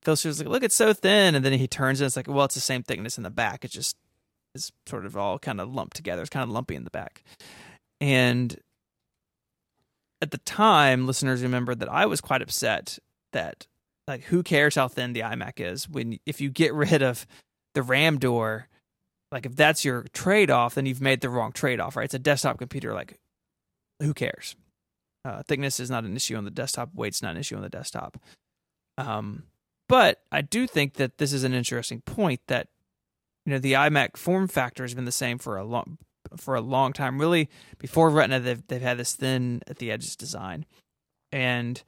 Phil Schiller's like, look, it's so thin. And then he turns and it's like, well, it's the same thickness in the back. It just is sort of all kind of lumped together. It's kind of lumpy in the back. And at the time, listeners remember that I was quite upset that like who cares how thin the iMac is when if you get rid of the RAM door, like if that's your trade off, then you've made the wrong trade off, right? It's a desktop computer, like who cares? Uh, thickness is not an issue on the desktop. Weight's not an issue on the desktop. Um, but I do think that this is an interesting point that you know the iMac form factor has been the same for a long for a long time. Really, before Retina, they've they've had this thin at the edges design, and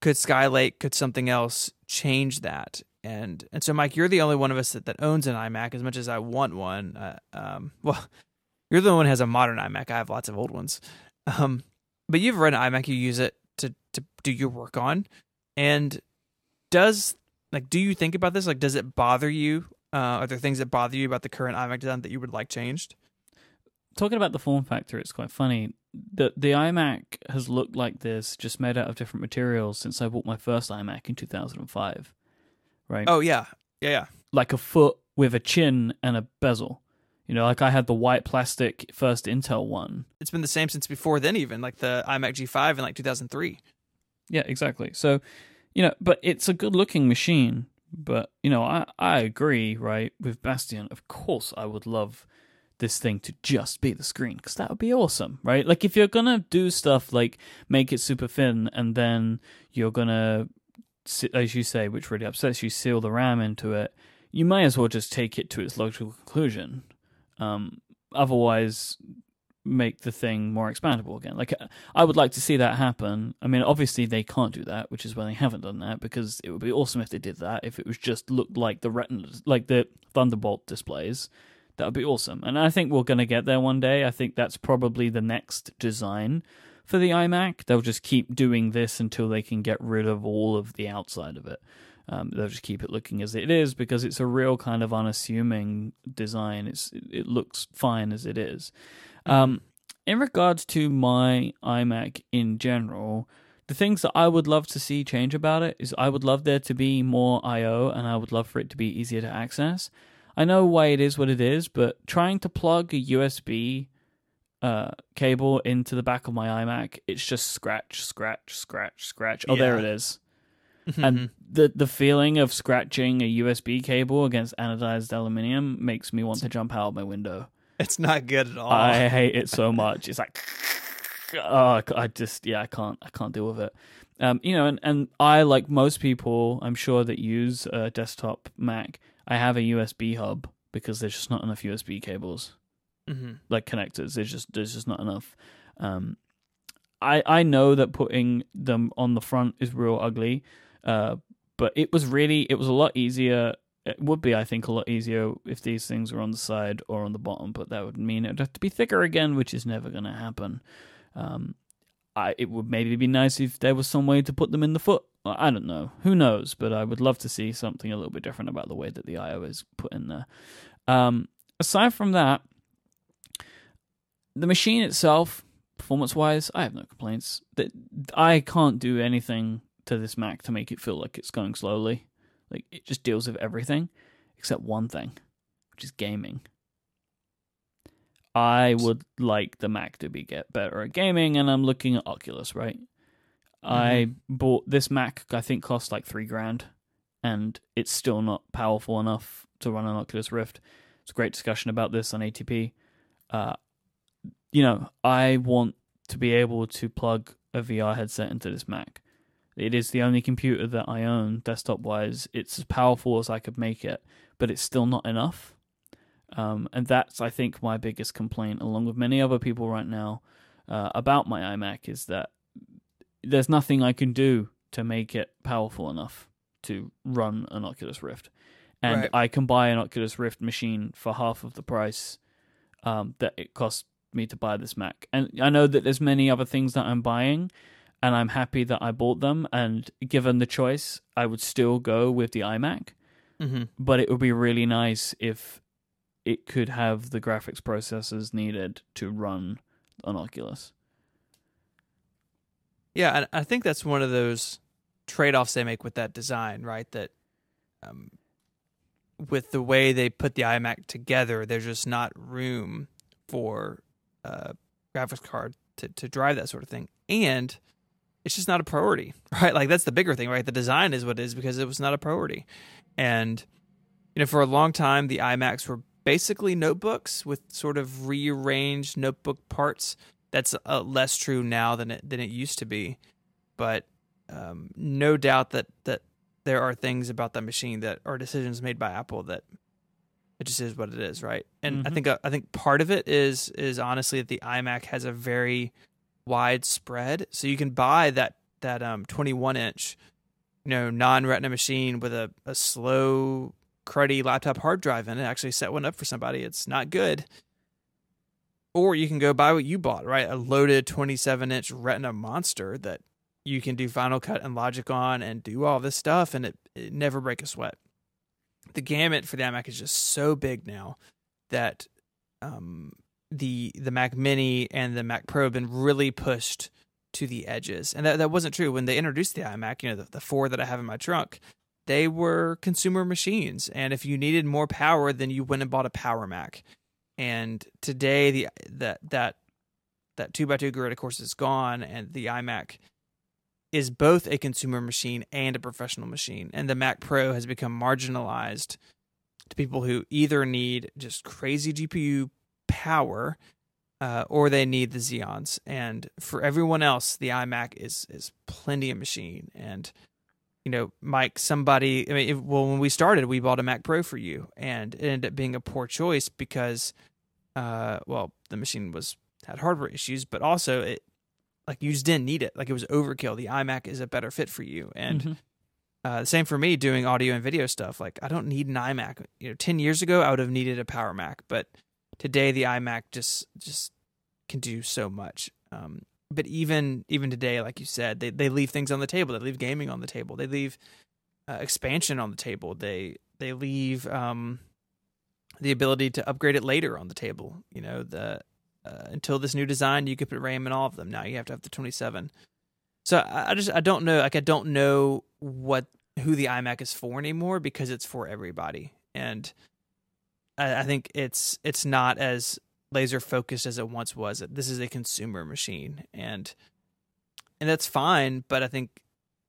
could Skylake, could something else change that? And and so, Myke, you're the only one of us that, that owns an iMac. As much as I want one, uh, um, <laughs> well, you're the one who has a modern iMac. I have lots of old ones, um, but you've run an iMac. You use it to to do your work on, and does like do you think about this? Like, does it bother you? Uh, are there things that bother you about the current iMac design that you would like changed? Talking about the form factor, it's quite funny. The the iMac has looked like this, just made out of different materials, since I bought my first iMac in 2005. Right? Oh yeah, yeah, yeah. like a foot with a chin and a bezel. You know, like I had the white plastic first Intel one. It's been the same since before then, even like the iMac G5 in like 2003. Yeah, exactly. So, you know, but it's a good looking machine. But, you know, I, I agree, right, with Bastian. Of course, I would love this thing to just be the screen because that would be awesome, right? Like, if you're going to do stuff like make it super thin and then you're going to, as you say, which really upsets you, seal the RAM into it, you may as well just take it to its logical conclusion. Um, otherwise, make the thing more expandable again. Like I would like to see that happen. I mean, obviously they can't do that, which is why they haven't done that. Because it would be awesome if they did that. If it was just looked like the Retina, like the Thunderbolt displays, that would be awesome. And I think we're gonna get there one day. I think that's probably the next design for the iMac. They'll just keep doing this until they can get rid of all of the outside of it. Um, they'll just keep it looking as it is because it's a real kind of unassuming design. It's it looks fine as it is. Um, in regards to my iMac in general, the things that I would love to see change about it is I would love there to be more I/O, and I would love for it to be easier to access. I know why it is what it is, but trying to plug a USB uh, cable into the back of my iMac, it's just scratch, scratch, scratch, scratch. Oh, there it is. And the the feeling of scratching a USB cable against anodized aluminium makes me want to jump out of my window. <laughs> it's not good at all. I <laughs> hate it so much. It's like, <laughs> oh, I just yeah, I can't, I can't deal with it. Um, you know, and and I like most people, I'm sure that use a desktop Mac. I have a USB hub because there's just not enough USB cables hmm like connectors. There's just there's just not enough. Um, I I know that putting them on the front is real ugly, uh, but it was really it was a lot easier. It would be, I think, a lot easier if these things were on the side or on the bottom, but that would mean it'd have to be thicker again, which is never going to happen. Um, I it would maybe be nice if there was some way to put them in the foot. I don't know. Who knows? But I would love to see something a little bit different about the way that the IO is put in there. Um, aside from that, the machine itself, performance wise, I have no complaints. I can't do anything to this Mac to make it feel like it's going slowly. Like it just deals with everything except one thing, which is gaming. I would like the Mac to be get better at gaming, and I'm looking at Oculus. Right, I bought this Mac. I think cost like three grand, and it's still not powerful enough to run an Oculus Rift. It's a great discussion about this on ATP. Uh, you know, I want to be able to plug a VR headset into this Mac. It is the only computer that I own, desktop wise. It's as powerful as I could make it, but it's still not enough. Um, and that's, I think, my biggest complaint, along with many other people right now, uh, about my iMac is that there's nothing I can do to make it powerful enough to run an Oculus Rift. And Right. I can buy an Oculus Rift machine for half of the price um, that it cost me to buy this Mac. And I know that there's many other things that I'm buying, and I'm happy that I bought them. And given the choice, I would still go with the iMac. Mm-hmm. But it would be really nice if it could have the graphics processors needed to run an Oculus. Yeah, and I think that's one of those trade-offs they make with that design, right? That um, with the way they put the iMac together, there's just not room for uh, graphics card to to drive that sort of thing, and it's just not a priority, <laughs> right? Like that's the bigger thing, right? The design is what it is because it was not a priority, and you know, for a long time, the iMacs were basically notebooks with sort of rearranged notebook parts that's uh, less true now than it than it used to be, but um, no doubt that that there are things about that machine that are decisions made by Apple that it just is what it is, right? And I Mhm. think uh, I think part of it is is honestly that the iMac has a very wide spread, so you can buy that that um 21 inch, you know, non Retina machine with a a slow cruddy laptop hard drive in it. Actually, set one up for somebody. It's not good. Or you can go buy what you bought, right? A loaded 27 inch Retina monster that you can do Final Cut and Logic on and do all this stuff, and it, it never break a sweat. The gamut for the iMac is just so big now that um, the the Mac Mini and the Mac Pro have been really pushed to the edges, and that that wasn't true when they introduced the iMac. You know, the, the four that I have in my trunk, they were consumer machines, and if you needed more power, then you went and bought a Power Mac. And today, the that that that two by two grid, of course, is gone, and the iMac is both a consumer machine and a professional machine. And the Mac Pro has become marginalized to people who either need just crazy GPU power uh, or they need the Xeons. And for everyone else, the iMac is is plenty of machine. And you know, Myke, somebody. I mean, if, well, when we started, we bought a Mac Pro for you, and it ended up being a poor choice because, uh, well, the machine was had hardware issues, but also it like you just didn't need it. Like it was overkill. The iMac is a better fit for you, and Mhm. uh, the same for me doing audio and video stuff. Like I don't need an iMac. You know, ten years ago I would have needed a Power Mac, but today the iMac just just can do so much. Um, but even even today, like you said, they they leave things on the table. They leave gaming on the table. They leave uh, expansion on the table. They they leave um, the ability to upgrade it later on the table. You know the uh, until this new design, you could put RAM in all of them. Now you have to have the 27. So I, I just I don't know. Like I don't know what who the iMac is for anymore because it's for everybody, and I, think it's it's not as laser focused as it once was. This is a consumer machine, and and that's fine. But I think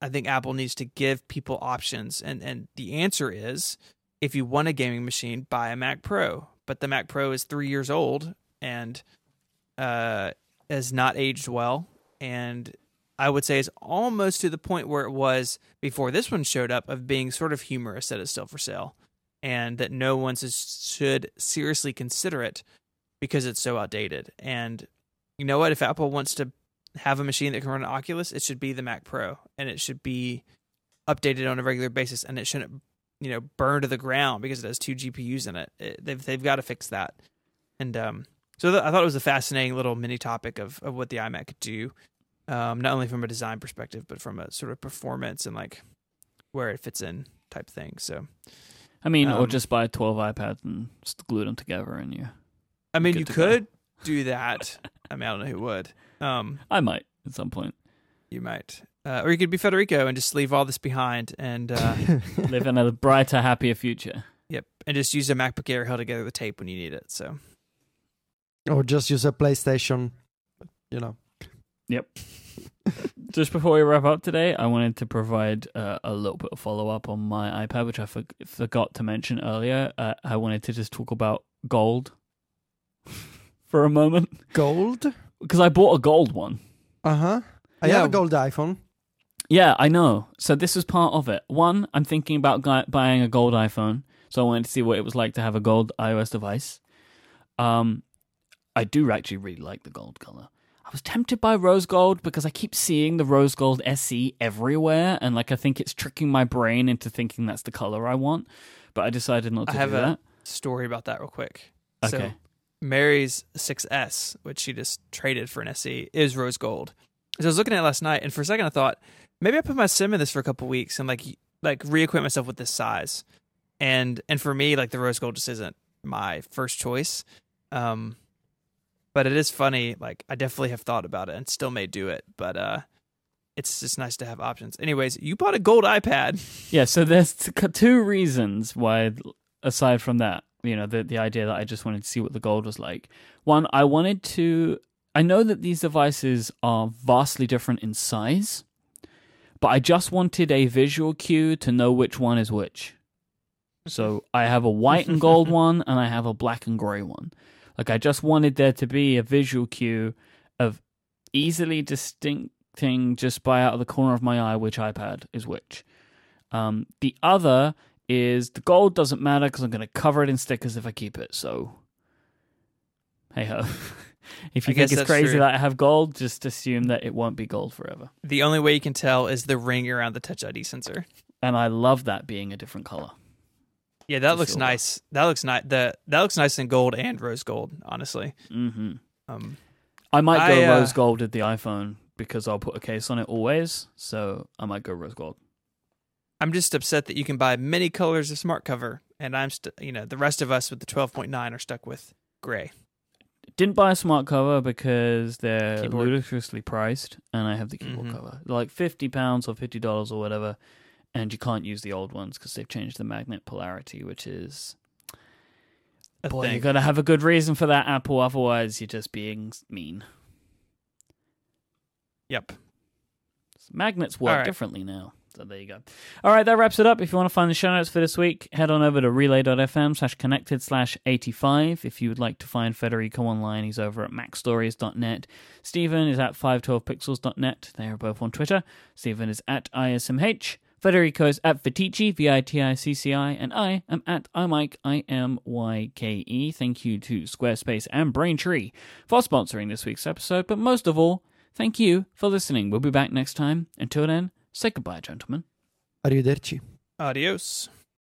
I think Apple needs to give people options, and and the answer is if you want a gaming machine, buy a Mac Pro. But the Mac Pro is three years old and uh, has not aged well, and I would say is almost to the point where it was before this one showed up of being sort of humorous that it's still for sale, and that no one should seriously consider it because it's so outdated. And you know what? If Apple wants to have a machine that can run an Oculus, it should be the Mac Pro, and it should be updated on a regular basis, and it shouldn't, you know, burn to the ground because it has two GPUs in it. it they've they've got to fix that. And um, so th- I thought it was a fascinating little mini topic of of what the iMac could do, um, not only from a design perspective, but from a sort of performance and like where it fits in type thing. So I mean, or Um, just buy 12 iPads and just glue them together and you. I mean, you to go. could, <laughs> do that. I mean, I don't know who would. Um, I might at some point you might, uh, or you could be Federico and just leave all this behind and uh, <laughs> live in a brighter, happier future. yep, and just use a MacBook Air held together with tape when you need it. So or just use a PlayStation. You know. <laughs> Just before we wrap up today, I wanted to provide uh, a little bit of follow up on my iPad, which I for- forgot to mention earlier. Uh, I wanted to just talk about gold <laughs> for a moment Gold. because I bought a gold one. Uh huh. I Yeah. have a gold iPhone. Yeah, I know. So this is part of it. One, I'm thinking about gu- buying a gold iPhone, so I wanted to see what it was like to have a gold iOS device. Um, I do actually really like the gold color. I was tempted by rose gold because I keep seeing the rose gold SE everywhere, and like I think it's tricking my brain into thinking that's the color I want. But I decided not to I have do a that. story about that real quick. Okay. So Mary's 6S, which she just traded for an SE, is rose gold. So I was looking at it last night, and for a second I thought maybe I put my sim in this for a couple weeks and like like reacquaint myself with this size. And and for me, like the rose gold just isn't my first choice. Um, but it is funny. Like I definitely have thought about it and still may do it, but uh, it's just nice to have options. Anyways, you bought a gold iPad. <laughs> Yeah, so there's two reasons why, aside from that, you know, the the idea that I just wanted to see what the gold was like. One, I wanted to. I know that these devices are vastly different in size, but I just wanted a visual cue to know which one is which. So I have a white and gold <laughs> one, and I have a black and gray one. Like I just wanted there to be a visual cue of easily distincting just by out of the corner of my eye which iPad is which. Um, the other is the gold doesn't matter because I'm going to cover it in stickers if I keep it. So, hey ho. <laughs> if you I think it's crazy true. that I have gold, just assume that it won't be gold forever. The only way you can tell is the ring around the Touch ID sensor. And I love that being a different color. Yeah, that looks silver. nice. That looks nice. The that looks nice in gold and rose gold. Honestly, hmm um, I might go I, uh, rose gold with the iPhone because I'll put a case on it always. So I might go rose gold. I'm just upset that you can buy many colors of smart cover, and I'm st- you know the rest of us with the 12.9 are stuck with gray. Didn't buy a smart cover because they're Keyboard. ludicrously priced, and I have the keyboard Mhm. cover, like fifty pounds or fifty dollars or whatever, and you can't use the old ones because they've changed the magnet polarity, which is A boy, thing. you got to have a good reason for that, Apple. Otherwise, you're just being mean. Yep. Magnets work right. differently now. So there you go. All right, that wraps it up. If you want to find the show notes for this week, head on over to relay.fm slash connected slash 85. If you would like to find Federico online, he's over at macstories.net. Stephen is at 512pixels.net. They are both on Twitter. Stephen is at ISMH. Federico is at Viticci, V-I-T-I-C-C-I, and I am at iMyke, I-M-Y-K-E. E. Thank you to Squarespace and Braintree for sponsoring this week's episode, but most of all, thank you for listening. We'll be back next time. Until then, say goodbye, gentlemen. Arrivederci. Adios.